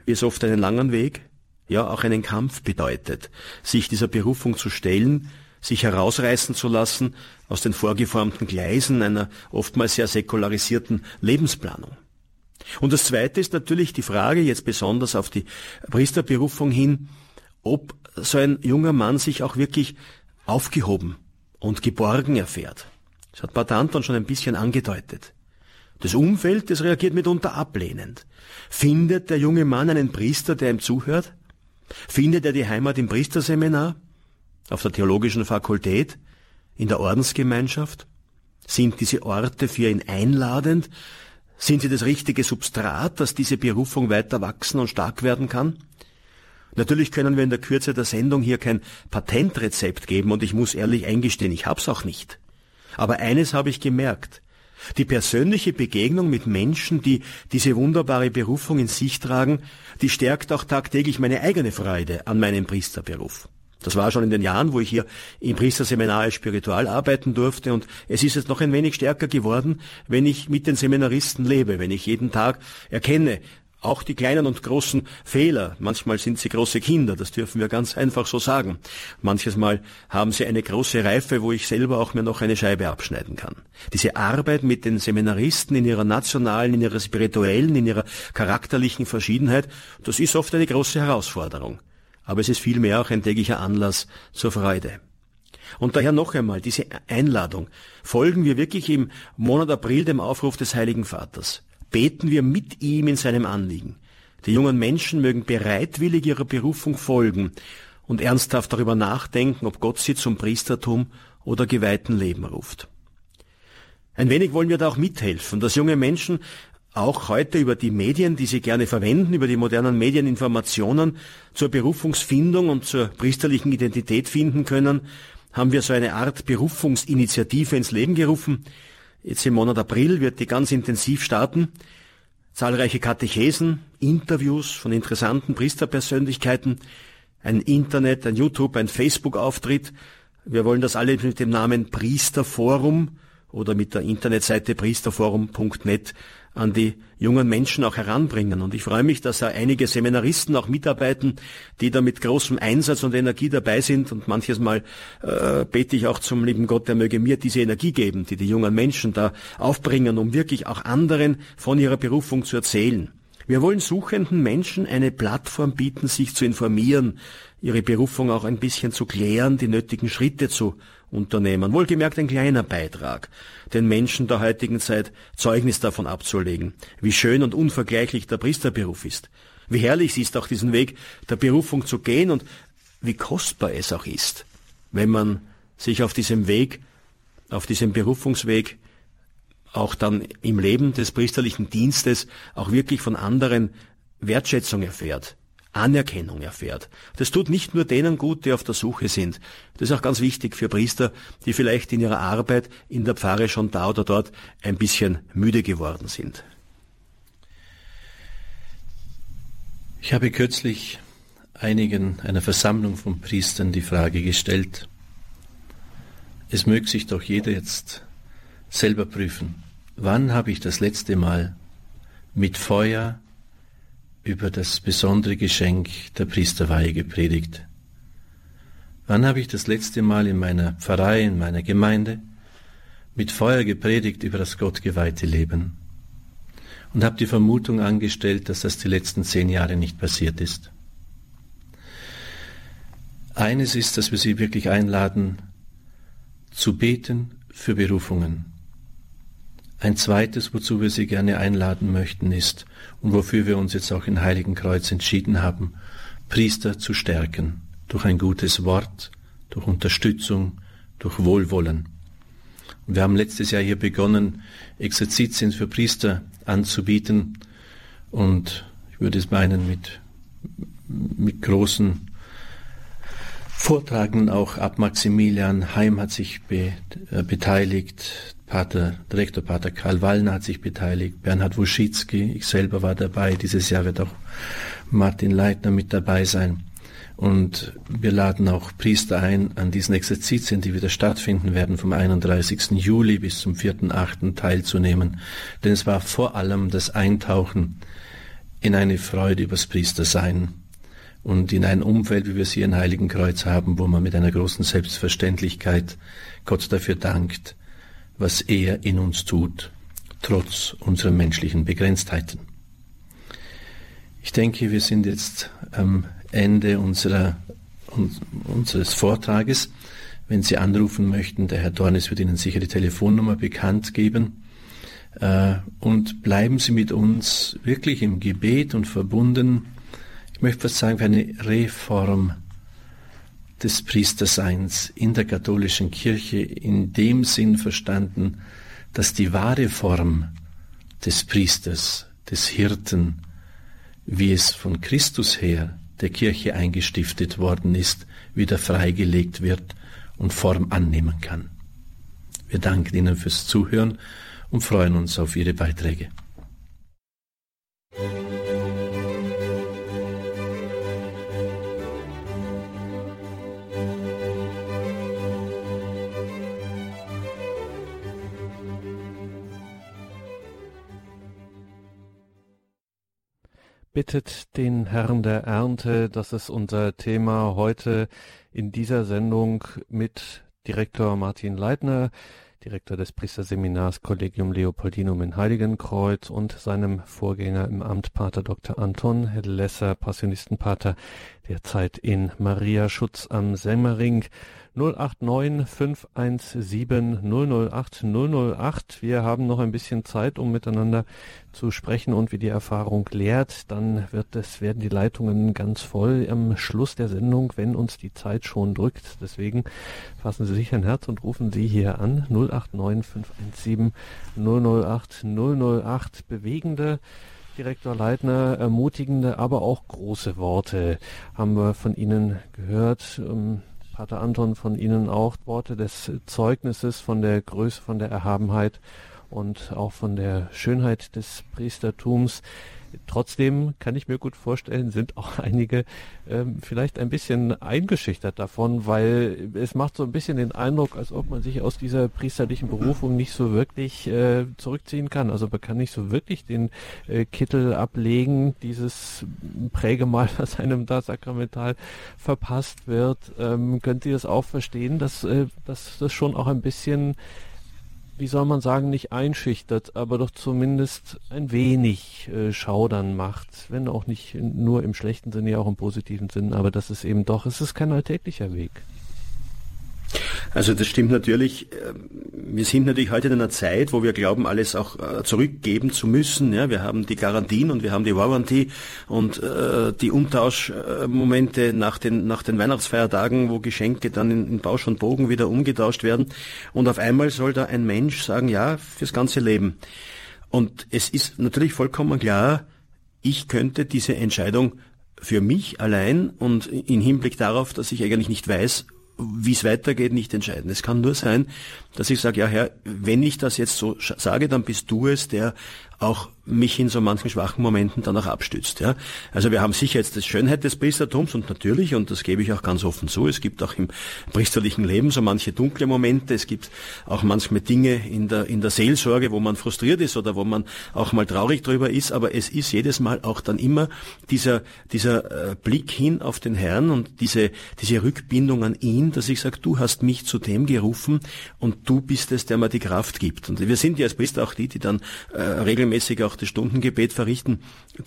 wie es oft einen langen Weg, ja auch einen Kampf bedeutet, sich dieser Berufung zu stellen, sich herausreißen zu lassen aus den vorgeformten Gleisen einer oftmals sehr säkularisierten Lebensplanung. Und das Zweite ist natürlich die Frage, jetzt besonders auf die Priesterberufung hin, ob so ein junger Mann sich auch wirklich aufgehoben und geborgen erfährt. Das hat Pater Anton schon ein bisschen angedeutet. Das Umfeld, das reagiert mitunter ablehnend. Findet der junge Mann einen Priester, der ihm zuhört? Findet er die Heimat im Priesterseminar? auf der theologischen Fakultät, in der Ordensgemeinschaft? Sind diese Orte für ihn einladend? Sind sie das richtige Substrat, dass diese Berufung weiter wachsen und stark werden kann? Natürlich können wir in der Kürze der Sendung hier kein Patentrezept geben und ich muss ehrlich eingestehen, ich hab's auch nicht. Aber eines habe ich gemerkt. Die persönliche Begegnung mit Menschen, die diese wunderbare Berufung in sich tragen, die stärkt auch tagtäglich meine eigene Freude an meinem Priesterberuf. Das war schon in den Jahren, wo ich hier im Priesterseminar Spiritual arbeiten durfte und es ist jetzt noch ein wenig stärker geworden, wenn ich mit den Seminaristen lebe, wenn ich jeden Tag erkenne, auch die kleinen und großen Fehler, manchmal sind sie große Kinder, das dürfen wir ganz einfach so sagen. Manches Mal haben sie eine große Reife, wo ich selber auch mir noch eine Scheibe abschneiden kann. Diese Arbeit mit den Seminaristen in ihrer nationalen, in ihrer spirituellen, in ihrer charakterlichen Verschiedenheit, das ist oft eine große Herausforderung. Aber es ist vielmehr auch ein täglicher Anlass zur Freude. Und daher noch einmal diese Einladung. Folgen wir wirklich im Monat April dem Aufruf des Heiligen Vaters beten wir mit ihm in seinem Anliegen. Die jungen Menschen mögen bereitwillig ihrer Berufung folgen und ernsthaft darüber nachdenken, ob Gott sie zum Priestertum oder geweihten Leben ruft. Ein wenig wollen wir da auch mithelfen, dass junge Menschen auch heute über die Medien, die sie gerne verwenden, über die modernen Medien Informationen zur Berufungsfindung und zur priesterlichen Identität finden können, haben wir so eine Art Berufungsinitiative ins Leben gerufen, Jetzt im Monat April wird die ganz intensiv starten. Zahlreiche Katechesen, Interviews von interessanten Priesterpersönlichkeiten, ein Internet, ein YouTube, ein Facebook-Auftritt. Wir wollen das alle mit dem Namen Priesterforum oder mit der Internetseite priesterforum.net an die jungen Menschen auch heranbringen. Und ich freue mich, dass da einige Seminaristen auch mitarbeiten, die da mit großem Einsatz und Energie dabei sind. Und manches Mal äh, bete ich auch zum lieben Gott, er möge mir diese Energie geben, die die jungen Menschen da aufbringen, um wirklich auch anderen von ihrer Berufung zu erzählen. Wir wollen suchenden Menschen eine Plattform bieten, sich zu informieren, ihre Berufung auch ein bisschen zu klären, die nötigen Schritte zu unternehmen. Wohlgemerkt ein kleiner Beitrag, den Menschen der heutigen Zeit Zeugnis davon abzulegen, wie schön und unvergleichlich der Priesterberuf ist, wie herrlich es ist, auch diesen Weg der Berufung zu gehen und wie kostbar es auch ist, wenn man sich auf diesem Weg, auf diesem Berufungsweg auch dann im Leben des priesterlichen Dienstes auch wirklich von anderen Wertschätzung erfährt, Anerkennung erfährt. Das tut nicht nur denen gut, die auf der Suche sind. Das ist auch ganz wichtig für Priester, die vielleicht in ihrer Arbeit in der Pfarre schon da oder dort ein bisschen müde geworden sind. Ich habe kürzlich einigen einer Versammlung von Priestern die Frage gestellt, es möge sich doch jeder jetzt selber prüfen, wann habe ich das letzte Mal mit Feuer über das besondere Geschenk der Priesterweihe gepredigt. Wann habe ich das letzte Mal in meiner Pfarrei, in meiner Gemeinde mit Feuer gepredigt über das gottgeweihte Leben und habe die Vermutung angestellt, dass das die letzten zehn Jahre nicht passiert ist. Eines ist, dass wir Sie wirklich einladen, zu beten für Berufungen. Ein zweites, wozu wir Sie gerne einladen möchten, ist, und wofür wir uns jetzt auch in Heiligen Kreuz entschieden haben, Priester zu stärken, durch ein gutes Wort, durch Unterstützung, durch Wohlwollen. Wir haben letztes Jahr hier begonnen, Exerzitien für Priester anzubieten, und ich würde es meinen, mit, mit großen Vortragenden auch ab Maximilian Heim hat sich be, äh, beteiligt, Pater, Direktor Pater Karl Wallner hat sich beteiligt, Bernhard Wuschitzki, ich selber war dabei. Dieses Jahr wird auch Martin Leitner mit dabei sein. Und wir laden auch Priester ein, an diesen Exerzitien, die wieder stattfinden werden, vom 31. Juli bis zum 4.8. teilzunehmen. Denn es war vor allem das Eintauchen in eine Freude übers Priestersein und in ein Umfeld, wie wir es hier in Heiligen Kreuz haben, wo man mit einer großen Selbstverständlichkeit Gott dafür dankt, was er in uns tut, trotz unserer menschlichen Begrenztheiten. Ich denke, wir sind jetzt am Ende unserer, unseres Vortrages. Wenn Sie anrufen möchten, der Herr Dornis wird Ihnen sicher die Telefonnummer bekannt geben. Äh, und bleiben Sie mit uns wirklich im Gebet und verbunden, ich möchte fast sagen, für eine Reform des Priesterseins in der katholischen Kirche in dem Sinn verstanden, dass die wahre Form des Priesters, des Hirten, wie es von Christus her der Kirche eingestiftet worden ist, wieder freigelegt wird und Form annehmen kann. Wir danken Ihnen fürs Zuhören und freuen uns auf Ihre Beiträge. Bittet den Herrn der Ernte. Das ist unser Thema heute in dieser Sendung mit Direktor Martin Leitner, Direktor des Priesterseminars Collegium Leopoldinum in Heiligenkreuz und seinem Vorgänger im Amt Pater Dr. Anton Lesser, Passionistenpater, derzeit in Mariaschutz am Semmering. 089 517 008 008. Wir haben noch ein bisschen Zeit, um miteinander zu sprechen und wie die Erfahrung lehrt, dann wird es, werden die Leitungen ganz voll am Schluss der Sendung, wenn uns die Zeit schon drückt. Deswegen fassen Sie sich ein Herz und rufen Sie hier an 089 517 008 008. Bewegende Direktor Leitner, ermutigende, aber auch große Worte haben wir von Ihnen gehört. Pater Anton, von Ihnen auch Worte des Zeugnisses von der Größe, von der Erhabenheit und auch von der Schönheit des Priestertums. Trotzdem kann ich mir gut vorstellen, sind auch einige ähm, vielleicht ein bisschen eingeschüchtert davon, weil es macht so ein bisschen den Eindruck, als ob man sich aus dieser priesterlichen Berufung nicht so wirklich äh, zurückziehen kann. Also man kann nicht so wirklich den äh, Kittel ablegen, dieses Prägemal, was einem da sakramental verpasst wird. Ähm, könnt ihr das auch verstehen, dass, äh, dass das schon auch ein bisschen wie soll man sagen, nicht einschüchtert, aber doch zumindest ein wenig äh, Schaudern macht, wenn auch nicht nur im schlechten Sinne, ja auch im positiven Sinn, aber das ist eben doch, es ist kein alltäglicher Weg. Also das stimmt natürlich. Wir sind natürlich heute in einer Zeit, wo wir glauben, alles auch äh, zurückgeben zu müssen. Ja, wir haben die Garantien und wir haben die Warranty und äh, die Umtauschmomente nach den, nach den Weihnachtsfeiertagen, wo Geschenke dann in, in Bausch und Bogen wieder umgetauscht werden. Und auf einmal soll da ein Mensch sagen, ja, fürs ganze Leben. Und es ist natürlich vollkommen klar, ich könnte diese Entscheidung für mich allein und in Hinblick darauf, dass ich eigentlich nicht weiß, wie es weitergeht, nicht entscheiden. Es kann nur sein, dass ich sage, ja Herr, wenn ich das jetzt so sage, dann bist du es, der auch mich in so manchen schwachen Momenten dann auch abstützt. Ja? Also wir haben sicher jetzt die Schönheit des Priestertums und natürlich, und das gebe ich auch ganz offen zu, es gibt auch im priesterlichen Leben so manche dunkle Momente, es gibt auch manchmal Dinge in der, in der Seelsorge, wo man frustriert ist oder wo man auch mal traurig drüber ist, aber es ist jedes Mal auch dann immer dieser, dieser äh, Blick hin auf den Herrn und diese, diese Rückbindung an ihn, dass ich sage, du hast mich zu dem gerufen und du bist es, der mir die Kraft gibt. Und wir sind ja als Priester auch die, die dann äh, regelmäßig regelmäßig auch das Stundengebet verrichten,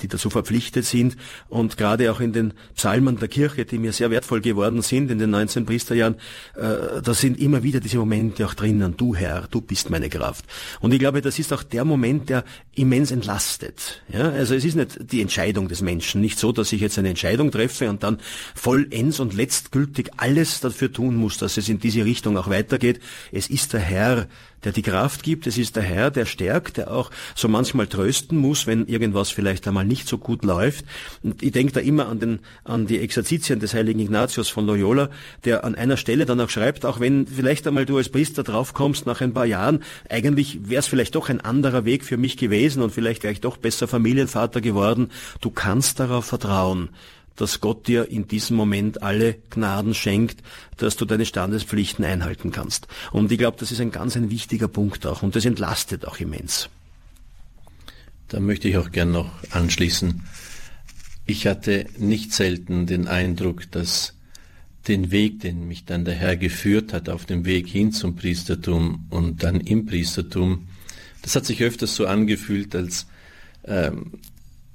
die dazu verpflichtet sind. Und gerade auch in den Psalmen der Kirche, die mir sehr wertvoll geworden sind in den 19 Priesterjahren, äh, da sind immer wieder diese Momente auch drinnen. Du Herr, du bist meine Kraft. Und ich glaube, das ist auch der Moment, der immens entlastet. Ja? Also es ist nicht die Entscheidung des Menschen, nicht so, dass ich jetzt eine Entscheidung treffe und dann vollends und letztgültig alles dafür tun muss, dass es in diese Richtung auch weitergeht. Es ist der Herr, der die Kraft gibt. Es ist der Herr, der stärkt, der auch so manchmal trösten muss, wenn irgendwas vielleicht einmal nicht so gut läuft. Und ich denke da immer an, den, an die Exerzitien des heiligen Ignatius von Loyola, der an einer Stelle dann auch schreibt, auch wenn vielleicht einmal du als Priester draufkommst nach ein paar Jahren, eigentlich wäre es vielleicht doch ein anderer Weg für mich gewesen und vielleicht wäre ich doch besser Familienvater geworden. Du kannst darauf vertrauen dass Gott dir in diesem Moment alle Gnaden schenkt, dass du deine Standespflichten einhalten kannst. Und ich glaube, das ist ein ganz ein wichtiger Punkt auch und das entlastet auch immens. Da möchte ich auch gern noch anschließen. Ich hatte nicht selten den Eindruck, dass den Weg, den mich dann der Herr geführt hat, auf dem Weg hin zum Priestertum und dann im Priestertum, das hat sich öfters so angefühlt, als ähm,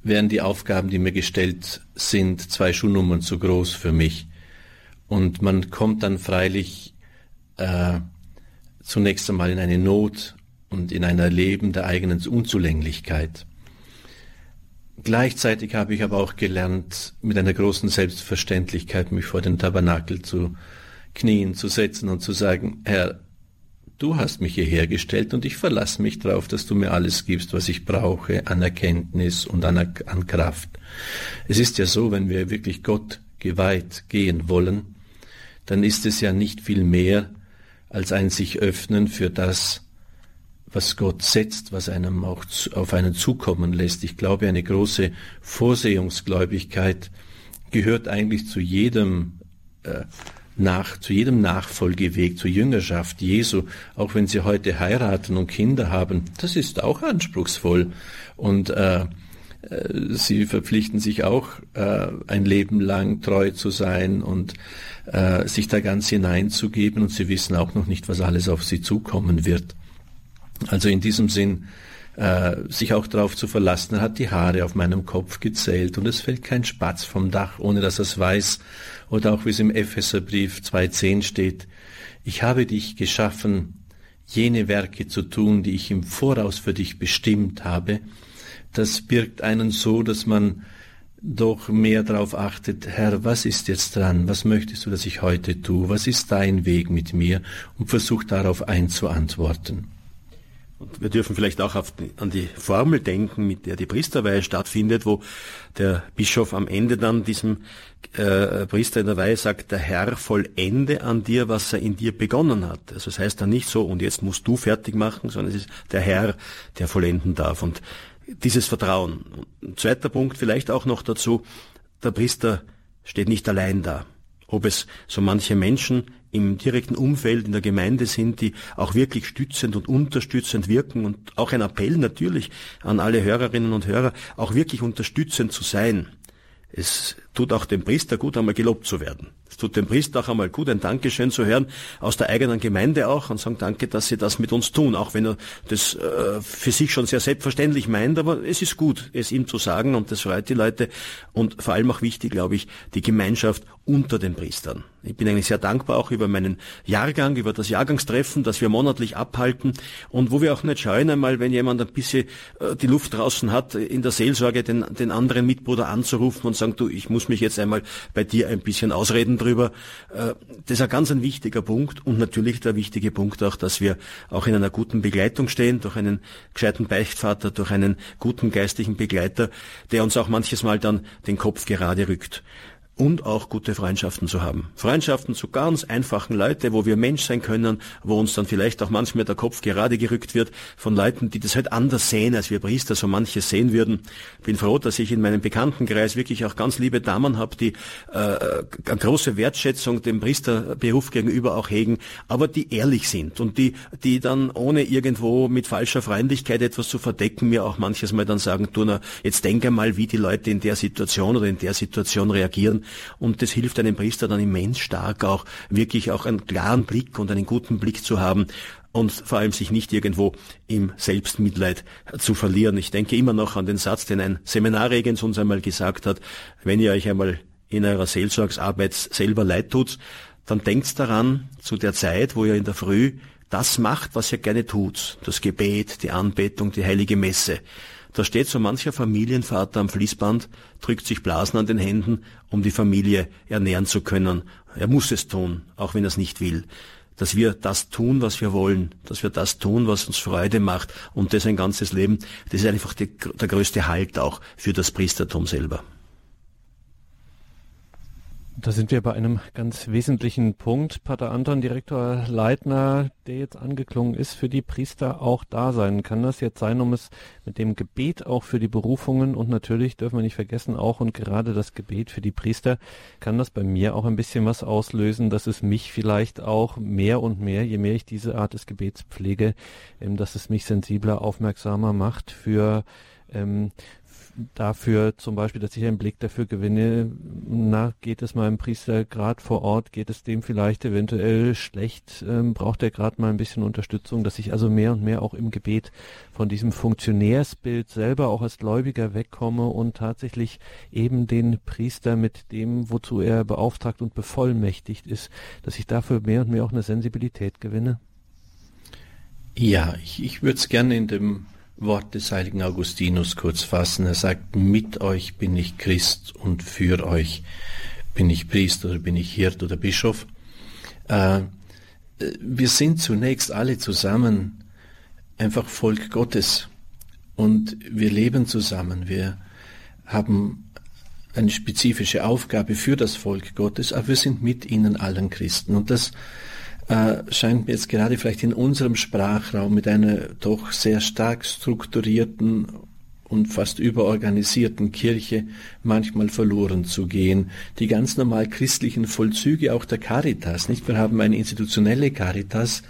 wären die Aufgaben, die mir gestellt sind, zwei Schuhnummern zu groß für mich. Und man kommt dann freilich äh, zunächst einmal in eine Not und in ein Erleben der eigenen Unzulänglichkeit. Gleichzeitig habe ich aber auch gelernt, mit einer großen Selbstverständlichkeit mich vor den Tabernakel zu knien, zu setzen und zu sagen, Herr, du hast mich hierher gestellt und ich verlasse mich darauf, dass du mir alles gibst, was ich brauche an Erkenntnis und an, an Kraft. Es ist ja so, wenn wir wirklich Gott geweiht gehen wollen, dann ist es ja nicht viel mehr als ein sich öffnen für das, was Gott setzt, was einem auch auf einen zukommen lässt. Ich glaube, eine große Vorsehungsgläubigkeit gehört eigentlich zu jedem äh, nach, zu jedem Nachfolgeweg, zur Jüngerschaft Jesu, auch wenn sie heute heiraten und Kinder haben, das ist auch anspruchsvoll. Und äh, äh, sie verpflichten sich auch äh, ein Leben lang treu zu sein und äh, sich da ganz hineinzugeben und sie wissen auch noch nicht, was alles auf sie zukommen wird. Also in diesem Sinn äh, sich auch darauf zu verlassen, er hat die Haare auf meinem Kopf gezählt und es fällt kein Spatz vom Dach, ohne dass er es weiß. Oder auch wie es im Epheserbrief 2.10 steht, ich habe dich geschaffen, jene Werke zu tun, die ich im Voraus für dich bestimmt habe. Das birgt einen so, dass man doch mehr darauf achtet, Herr, was ist jetzt dran? Was möchtest du, dass ich heute tue? Was ist dein Weg mit mir? Und versucht darauf einzuantworten. Und wir dürfen vielleicht auch die, an die Formel denken, mit der die Priesterweihe stattfindet, wo der Bischof am Ende dann diesem äh, Priester in der Weihe sagt, der Herr vollende an dir, was er in dir begonnen hat. Also es heißt dann nicht so, und jetzt musst du fertig machen, sondern es ist der Herr, der vollenden darf. Und dieses Vertrauen. Ein zweiter Punkt vielleicht auch noch dazu, der Priester steht nicht allein da. Ob es so manche Menschen im direkten Umfeld in der Gemeinde sind, die auch wirklich stützend und unterstützend wirken und auch ein Appell natürlich an alle Hörerinnen und Hörer, auch wirklich unterstützend zu sein. Es tut auch dem Priester gut, einmal gelobt zu werden. Es tut dem Priester auch einmal gut, ein Dankeschön zu hören, aus der eigenen Gemeinde auch, und sagen Danke, dass Sie das mit uns tun, auch wenn er das äh, für sich schon sehr selbstverständlich meint, aber es ist gut, es ihm zu sagen, und das freut die Leute. Und vor allem auch wichtig, glaube ich, die Gemeinschaft unter den Priestern. Ich bin eigentlich sehr dankbar auch über meinen Jahrgang, über das Jahrgangstreffen, das wir monatlich abhalten und wo wir auch nicht scheuen, einmal, wenn jemand ein bisschen äh, die Luft draußen hat, in der Seelsorge den, den anderen Mitbruder anzurufen und sagen, du, ich muss mich jetzt einmal bei dir ein bisschen ausreden drüber. Äh, das ist ein ganz ein wichtiger Punkt und natürlich der wichtige Punkt auch, dass wir auch in einer guten Begleitung stehen, durch einen gescheiten Beichtvater, durch einen guten geistlichen Begleiter, der uns auch manches Mal dann den Kopf gerade rückt und auch gute Freundschaften zu haben. Freundschaften zu ganz einfachen Leuten, wo wir Mensch sein können, wo uns dann vielleicht auch manchmal der Kopf gerade gerückt wird von Leuten, die das halt anders sehen, als wir Priester so manches sehen würden. Bin froh, dass ich in meinem Bekanntenkreis wirklich auch ganz liebe Damen habe, die äh, eine große Wertschätzung dem Priesterberuf gegenüber auch hegen, aber die ehrlich sind und die, die dann ohne irgendwo mit falscher Freundlichkeit etwas zu verdecken, mir auch manches Mal dann sagen, du, na, jetzt denke mal, wie die Leute in der Situation oder in der Situation reagieren und das hilft einem Priester dann immens stark auch wirklich auch einen klaren Blick und einen guten Blick zu haben und vor allem sich nicht irgendwo im Selbstmitleid zu verlieren. Ich denke immer noch an den Satz, den ein Seminarregens uns einmal gesagt hat, wenn ihr euch einmal in eurer Seelsorgsarbeit selber leid tut, dann denkt daran, zu der Zeit, wo ihr in der Früh das macht, was ihr gerne tut. Das Gebet, die Anbetung, die heilige Messe. Da steht so mancher Familienvater am Fließband, drückt sich Blasen an den Händen, um die Familie ernähren zu können. Er muss es tun, auch wenn er es nicht will. Dass wir das tun, was wir wollen, dass wir das tun, was uns Freude macht und das ein ganzes Leben, das ist einfach die, der größte Halt auch für das Priestertum selber. Da sind wir bei einem ganz wesentlichen Punkt. Pater Anton, Direktor Leitner, der jetzt angeklungen ist, für die Priester auch da sein. Kann das jetzt sein, um es mit dem Gebet auch für die Berufungen und natürlich dürfen wir nicht vergessen, auch und gerade das Gebet für die Priester, kann das bei mir auch ein bisschen was auslösen, dass es mich vielleicht auch mehr und mehr, je mehr ich diese Art des Gebets pflege, ähm, dass es mich sensibler, aufmerksamer macht für ähm, dafür zum Beispiel, dass ich einen Blick dafür gewinne, na, geht es meinem Priester gerade vor Ort, geht es dem vielleicht eventuell schlecht, ähm, braucht er gerade mal ein bisschen Unterstützung, dass ich also mehr und mehr auch im Gebet von diesem Funktionärsbild selber auch als Gläubiger wegkomme und tatsächlich eben den Priester mit dem, wozu er beauftragt und bevollmächtigt ist, dass ich dafür mehr und mehr auch eine Sensibilität gewinne? Ja, ich, ich würde es gerne in dem Wort des heiligen Augustinus kurz fassen. Er sagt, mit euch bin ich Christ und für euch bin ich Priester oder bin ich Hirt oder Bischof. Äh, wir sind zunächst alle zusammen einfach Volk Gottes und wir leben zusammen. Wir haben eine spezifische Aufgabe für das Volk Gottes, aber wir sind mit ihnen allen Christen. Und das äh, scheint mir jetzt gerade vielleicht in unserem Sprachraum mit einer doch sehr stark strukturierten und fast überorganisierten Kirche manchmal verloren zu gehen. Die ganz normal christlichen Vollzüge auch der Caritas, nicht? Wir haben eine institutionelle Caritas,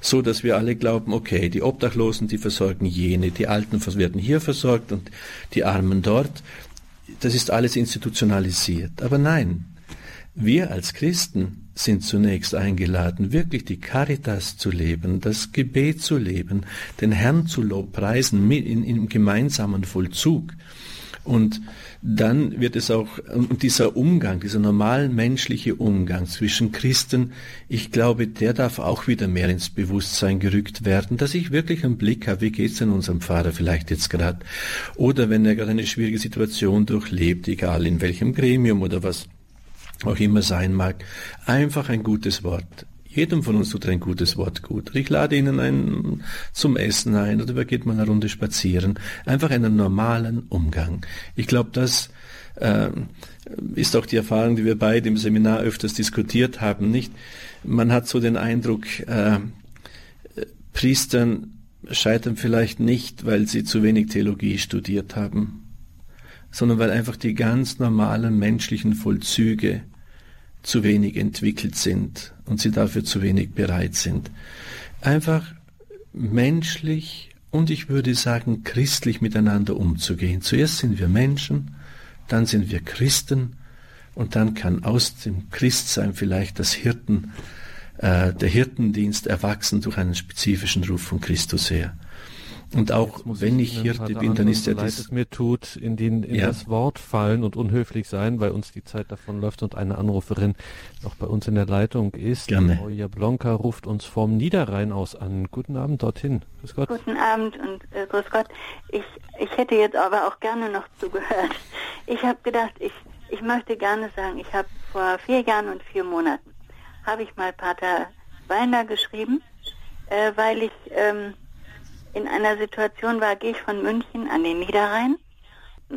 so dass wir alle glauben, okay, die Obdachlosen, die versorgen jene, die Alten werden hier versorgt und die Armen dort. Das ist alles institutionalisiert. Aber nein, wir als Christen sind zunächst eingeladen, wirklich die Caritas zu leben, das Gebet zu leben, den Herrn zu lobpreisen in, im gemeinsamen Vollzug. Und dann wird es auch, und dieser Umgang, dieser normal menschliche Umgang zwischen Christen, ich glaube, der darf auch wieder mehr ins Bewusstsein gerückt werden, dass ich wirklich einen Blick habe, wie geht's denn unserem Pfarrer vielleicht jetzt gerade? Oder wenn er gerade eine schwierige Situation durchlebt, egal in welchem Gremium oder was auch immer sein mag, einfach ein gutes Wort. Jedem von uns tut ein gutes Wort gut. Ich lade Ihnen ein, zum Essen ein oder geht mal eine Runde spazieren. Einfach einen normalen Umgang. Ich glaube, das äh, ist auch die Erfahrung, die wir beide im Seminar öfters diskutiert haben. Nicht? Man hat so den Eindruck, äh, Priestern scheitern vielleicht nicht, weil sie zu wenig Theologie studiert haben, sondern weil einfach die ganz normalen menschlichen Vollzüge zu wenig entwickelt sind und sie dafür zu wenig bereit sind. Einfach menschlich und ich würde sagen christlich miteinander umzugehen. Zuerst sind wir Menschen, dann sind wir Christen und dann kann aus dem Christsein vielleicht das Hirten, äh, der Hirtendienst erwachsen durch einen spezifischen Ruf von Christus her. Und auch wenn ich Hirte bin, dann ist ja das... es mir tut, in, den, in ja. das Wort fallen und unhöflich sein, weil uns die Zeit davon läuft und eine Anruferin noch bei uns in der Leitung ist. Gerne. Frau Jablonka ruft uns vom Niederrhein aus an. Guten Abend dorthin. Grüß Gott. Guten Abend und äh, grüß Gott. Ich, ich hätte jetzt aber auch gerne noch zugehört. Ich habe gedacht, ich, ich möchte gerne sagen, ich habe vor vier Jahren und vier Monaten habe ich mal Pater Weiner geschrieben, äh, weil ich... Ähm, in einer Situation war, gehe ich von München an den Niederrhein,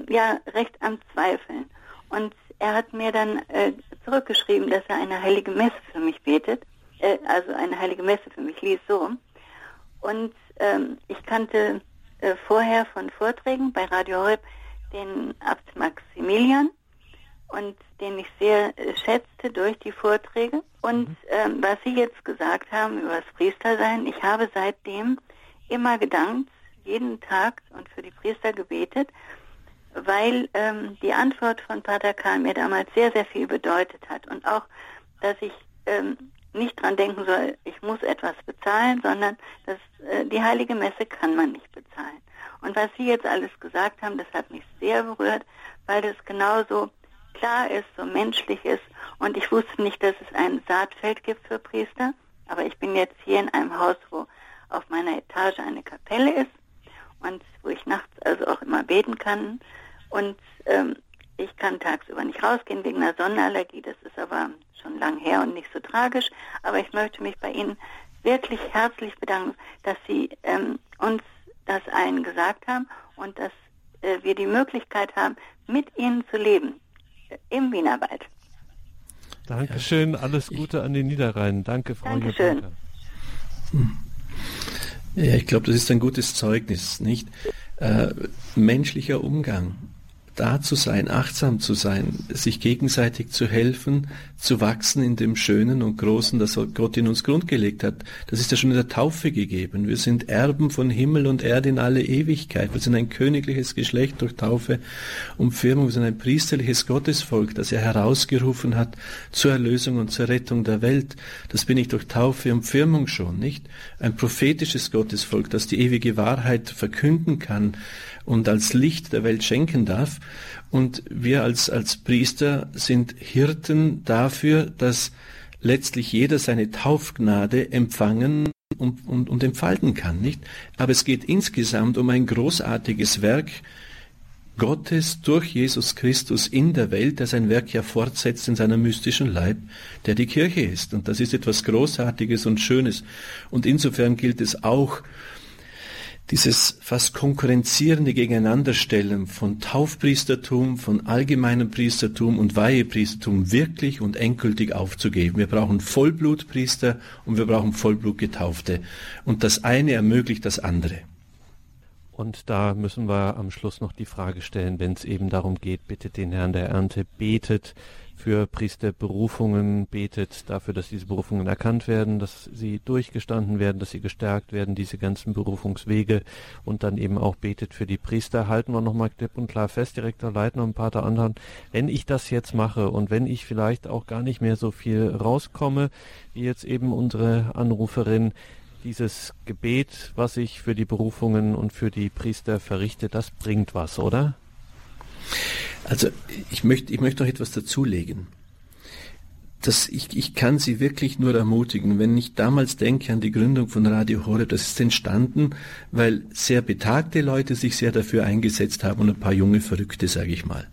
ja, recht am Zweifeln. Und er hat mir dann äh, zurückgeschrieben, dass er eine heilige Messe für mich betet, äh, also eine heilige Messe für mich liest so. Und ähm, ich kannte äh, vorher von Vorträgen bei Radio Horeb den Abt Maximilian und den ich sehr äh, schätzte durch die Vorträge. Und mhm. ähm, was Sie jetzt gesagt haben über das Priestersein, ich habe seitdem immer gedankt, jeden Tag und für die Priester gebetet, weil ähm, die Antwort von Pater Karl mir damals sehr, sehr viel bedeutet hat und auch, dass ich ähm, nicht dran denken soll, ich muss etwas bezahlen, sondern dass äh, die heilige Messe kann man nicht bezahlen. Und was Sie jetzt alles gesagt haben, das hat mich sehr berührt, weil das genauso klar ist, so menschlich ist. Und ich wusste nicht, dass es ein Saatfeld gibt für Priester, aber ich bin jetzt hier in einem Haus, wo auf meiner Etage eine Kapelle ist und wo ich nachts also auch immer beten kann. Und ähm, ich kann tagsüber nicht rausgehen wegen einer Sonnenallergie. Das ist aber schon lang her und nicht so tragisch. Aber ich möchte mich bei Ihnen wirklich herzlich bedanken, dass Sie ähm, uns das allen gesagt haben und dass äh, wir die Möglichkeit haben, mit Ihnen zu leben äh, im Wienerwald. Dankeschön, alles Gute an den Niederrhein. Danke, Frau Dankeschön. Ja, ich glaube, das ist ein gutes Zeugnis, nicht? Äh, menschlicher Umgang da zu sein, achtsam zu sein, sich gegenseitig zu helfen, zu wachsen in dem Schönen und Großen, das Gott in uns grundgelegt hat. Das ist ja schon in der Taufe gegeben. Wir sind Erben von Himmel und Erde in alle Ewigkeit. Wir sind ein königliches Geschlecht durch Taufe und Firmung. Wir sind ein priesterliches Gottesvolk, das er herausgerufen hat zur Erlösung und zur Rettung der Welt. Das bin ich durch Taufe und Firmung schon, nicht? Ein prophetisches Gottesvolk, das die ewige Wahrheit verkünden kann und als Licht der Welt schenken darf. Und wir als, als Priester sind Hirten dafür, dass letztlich jeder seine Taufgnade empfangen und, und, und entfalten kann, nicht? Aber es geht insgesamt um ein großartiges Werk Gottes durch Jesus Christus in der Welt, der sein Werk ja fortsetzt in seinem mystischen Leib, der die Kirche ist. Und das ist etwas Großartiges und Schönes. Und insofern gilt es auch, dieses fast konkurrenzierende Gegeneinanderstellen von Taufpriestertum, von allgemeinem Priestertum und Weihepriestertum wirklich und endgültig aufzugeben. Wir brauchen Vollblutpriester und wir brauchen Vollblutgetaufte. Und das eine ermöglicht das andere. Und da müssen wir am Schluss noch die Frage stellen, wenn es eben darum geht, bittet den Herrn der Ernte, betet für Priesterberufungen, betet dafür, dass diese Berufungen erkannt werden, dass sie durchgestanden werden, dass sie gestärkt werden, diese ganzen Berufungswege und dann eben auch betet für die Priester. Halten wir nochmal klipp und klar fest, Direktor Leitner und Pater Anton, wenn ich das jetzt mache und wenn ich vielleicht auch gar nicht mehr so viel rauskomme, wie jetzt eben unsere Anruferin, dieses Gebet, was ich für die Berufungen und für die Priester verrichte, das bringt was, oder? Also ich möchte, ich möchte noch etwas dazulegen. Das, ich, ich kann Sie wirklich nur ermutigen, wenn ich damals denke an die Gründung von Radio Horeb, das ist entstanden, weil sehr betagte Leute sich sehr dafür eingesetzt haben und ein paar junge Verrückte, sage ich mal.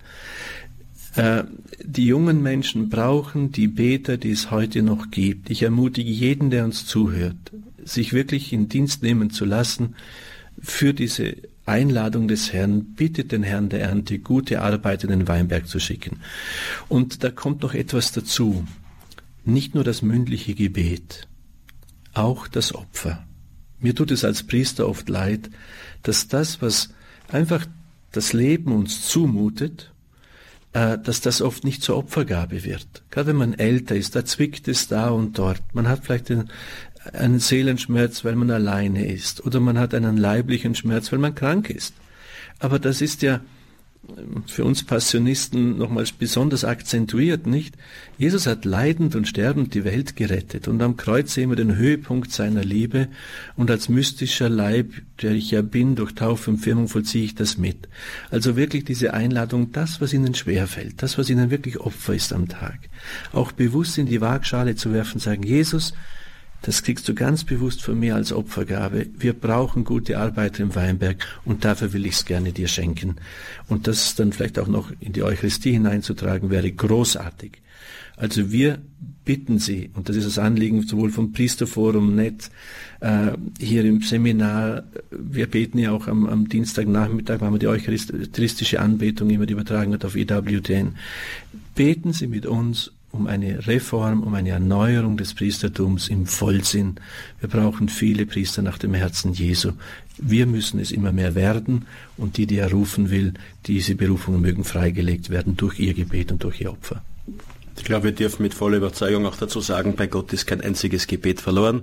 Äh, die jungen Menschen brauchen die Beter, die es heute noch gibt. Ich ermutige jeden, der uns zuhört, sich wirklich in Dienst nehmen zu lassen für diese Einladung des Herrn, bittet den Herrn der Ernte, gute Arbeit in den Weinberg zu schicken. Und da kommt noch etwas dazu. Nicht nur das mündliche Gebet, auch das Opfer. Mir tut es als Priester oft leid, dass das, was einfach das Leben uns zumutet, äh, dass das oft nicht zur Opfergabe wird. Gerade wenn man älter ist, da zwickt es da und dort. Man hat vielleicht den, einen Seelenschmerz, weil man alleine ist, oder man hat einen leiblichen Schmerz, weil man krank ist. Aber das ist ja ähm, für uns Passionisten nochmals besonders akzentuiert, nicht? Jesus hat leidend und sterbend die Welt gerettet und am Kreuz sehen wir den Höhepunkt seiner Liebe und als mystischer Leib, der ich ja bin, durch Taufe und Firmung vollziehe ich das mit. Also wirklich diese Einladung, das, was ihnen schwerfällt, das, was ihnen wirklich Opfer ist am Tag, auch bewusst in die Waagschale zu werfen, sagen, Jesus, das kriegst du ganz bewusst von mir als Opfergabe. Wir brauchen gute Arbeiter im Weinberg und dafür will ich es gerne dir schenken. Und das dann vielleicht auch noch in die Eucharistie hineinzutragen, wäre großartig. Also wir bitten Sie, und das ist das Anliegen sowohl vom Priesterforum Net, äh, hier im Seminar, wir beten ja auch am, am Dienstagnachmittag, haben wir die eucharistische Anbetung immer, übertragen wird auf EWTN. Beten Sie mit uns um eine Reform, um eine Erneuerung des Priestertums im Vollsinn. Wir brauchen viele Priester nach dem Herzen Jesu. Wir müssen es immer mehr werden und die, die er rufen will, diese Berufungen mögen freigelegt werden durch ihr Gebet und durch ihr Opfer. Ich glaube, wir dürfen mit voller Überzeugung auch dazu sagen, bei Gott ist kein einziges Gebet verloren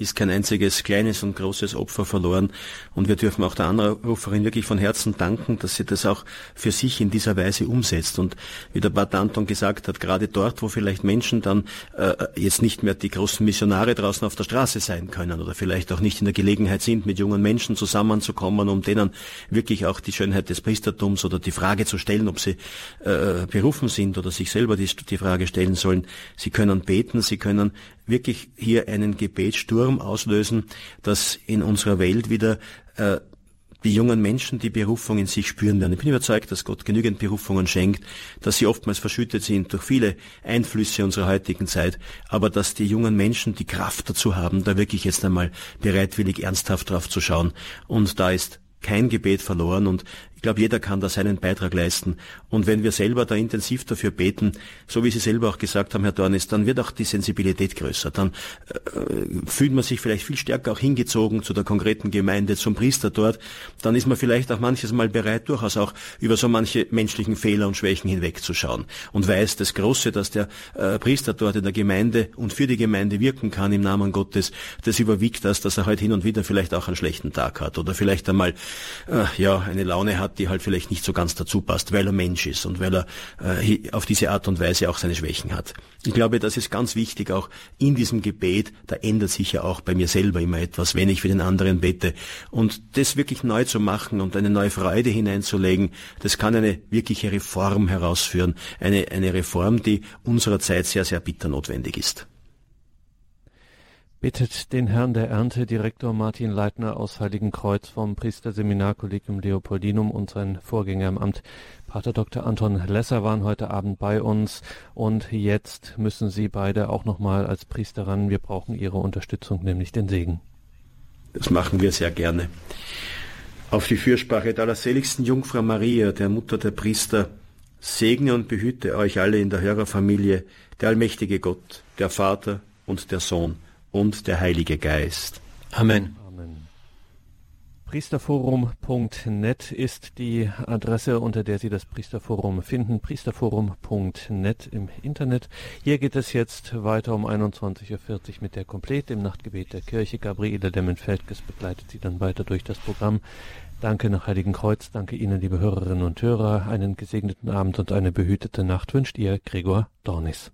ist kein einziges kleines und großes Opfer verloren. Und wir dürfen auch der Anruferin wirklich von Herzen danken, dass sie das auch für sich in dieser Weise umsetzt. Und wie der Pater Anton gesagt hat, gerade dort, wo vielleicht Menschen dann äh, jetzt nicht mehr die großen Missionare draußen auf der Straße sein können oder vielleicht auch nicht in der Gelegenheit sind, mit jungen Menschen zusammenzukommen, um denen wirklich auch die Schönheit des Priestertums oder die Frage zu stellen, ob sie äh, berufen sind oder sich selber die, die Frage stellen sollen. Sie können beten, sie können wirklich hier einen Gebetssturm auslösen, dass in unserer Welt wieder äh, die jungen Menschen die Berufung in sich spüren werden. Ich bin überzeugt, dass Gott genügend Berufungen schenkt, dass sie oftmals verschüttet sind durch viele Einflüsse unserer heutigen Zeit, aber dass die jungen Menschen die Kraft dazu haben, da wirklich jetzt einmal bereitwillig ernsthaft drauf zu schauen. Und da ist kein Gebet verloren und ich glaube, jeder kann da seinen Beitrag leisten. Und wenn wir selber da intensiv dafür beten, so wie Sie selber auch gesagt haben, Herr Dornis, dann wird auch die Sensibilität größer. Dann äh, fühlt man sich vielleicht viel stärker auch hingezogen zu der konkreten Gemeinde, zum Priester dort. Dann ist man vielleicht auch manches Mal bereit, durchaus auch über so manche menschlichen Fehler und Schwächen hinwegzuschauen. Und weiß das Große, dass der äh, Priester dort in der Gemeinde und für die Gemeinde wirken kann im Namen Gottes, das überwiegt das, dass er heute hin und wieder vielleicht auch einen schlechten Tag hat oder vielleicht einmal äh, ja eine Laune hat, hat, die halt vielleicht nicht so ganz dazu passt, weil er Mensch ist und weil er äh, auf diese Art und Weise auch seine Schwächen hat. Ich glaube, das ist ganz wichtig, auch in diesem Gebet, da ändert sich ja auch bei mir selber immer etwas, wenn ich für den anderen bete. Und das wirklich neu zu machen und eine neue Freude hineinzulegen, das kann eine wirkliche Reform herausführen. Eine, eine Reform, die unserer Zeit sehr, sehr bitter notwendig ist. Bittet den Herrn der Ernte, Direktor Martin Leitner aus Heiligenkreuz vom Priesterseminarkollegium Leopoldinum und sein Vorgänger im Amt, Pater Dr. Anton Lesser, waren heute Abend bei uns und jetzt müssen Sie beide auch nochmal als Priester ran. Wir brauchen Ihre Unterstützung, nämlich den Segen. Das machen wir sehr gerne. Auf die Fürsprache der allerseligsten Jungfrau Maria, der Mutter der Priester, segne und behüte euch alle in der Hörerfamilie, der allmächtige Gott, der Vater und der Sohn und der Heilige Geist. Amen. Amen. Priesterforum.net ist die Adresse, unter der Sie das Priesterforum finden. Priesterforum.net im Internet. Hier geht es jetzt weiter um 21.40 Uhr mit der Komplett im Nachtgebet der Kirche. Gabriele Demmenfeldges begleitet Sie dann weiter durch das Programm. Danke nach Heiligen Kreuz. Danke Ihnen, liebe Hörerinnen und Hörer. Einen gesegneten Abend und eine behütete Nacht wünscht Ihr Gregor Dornis.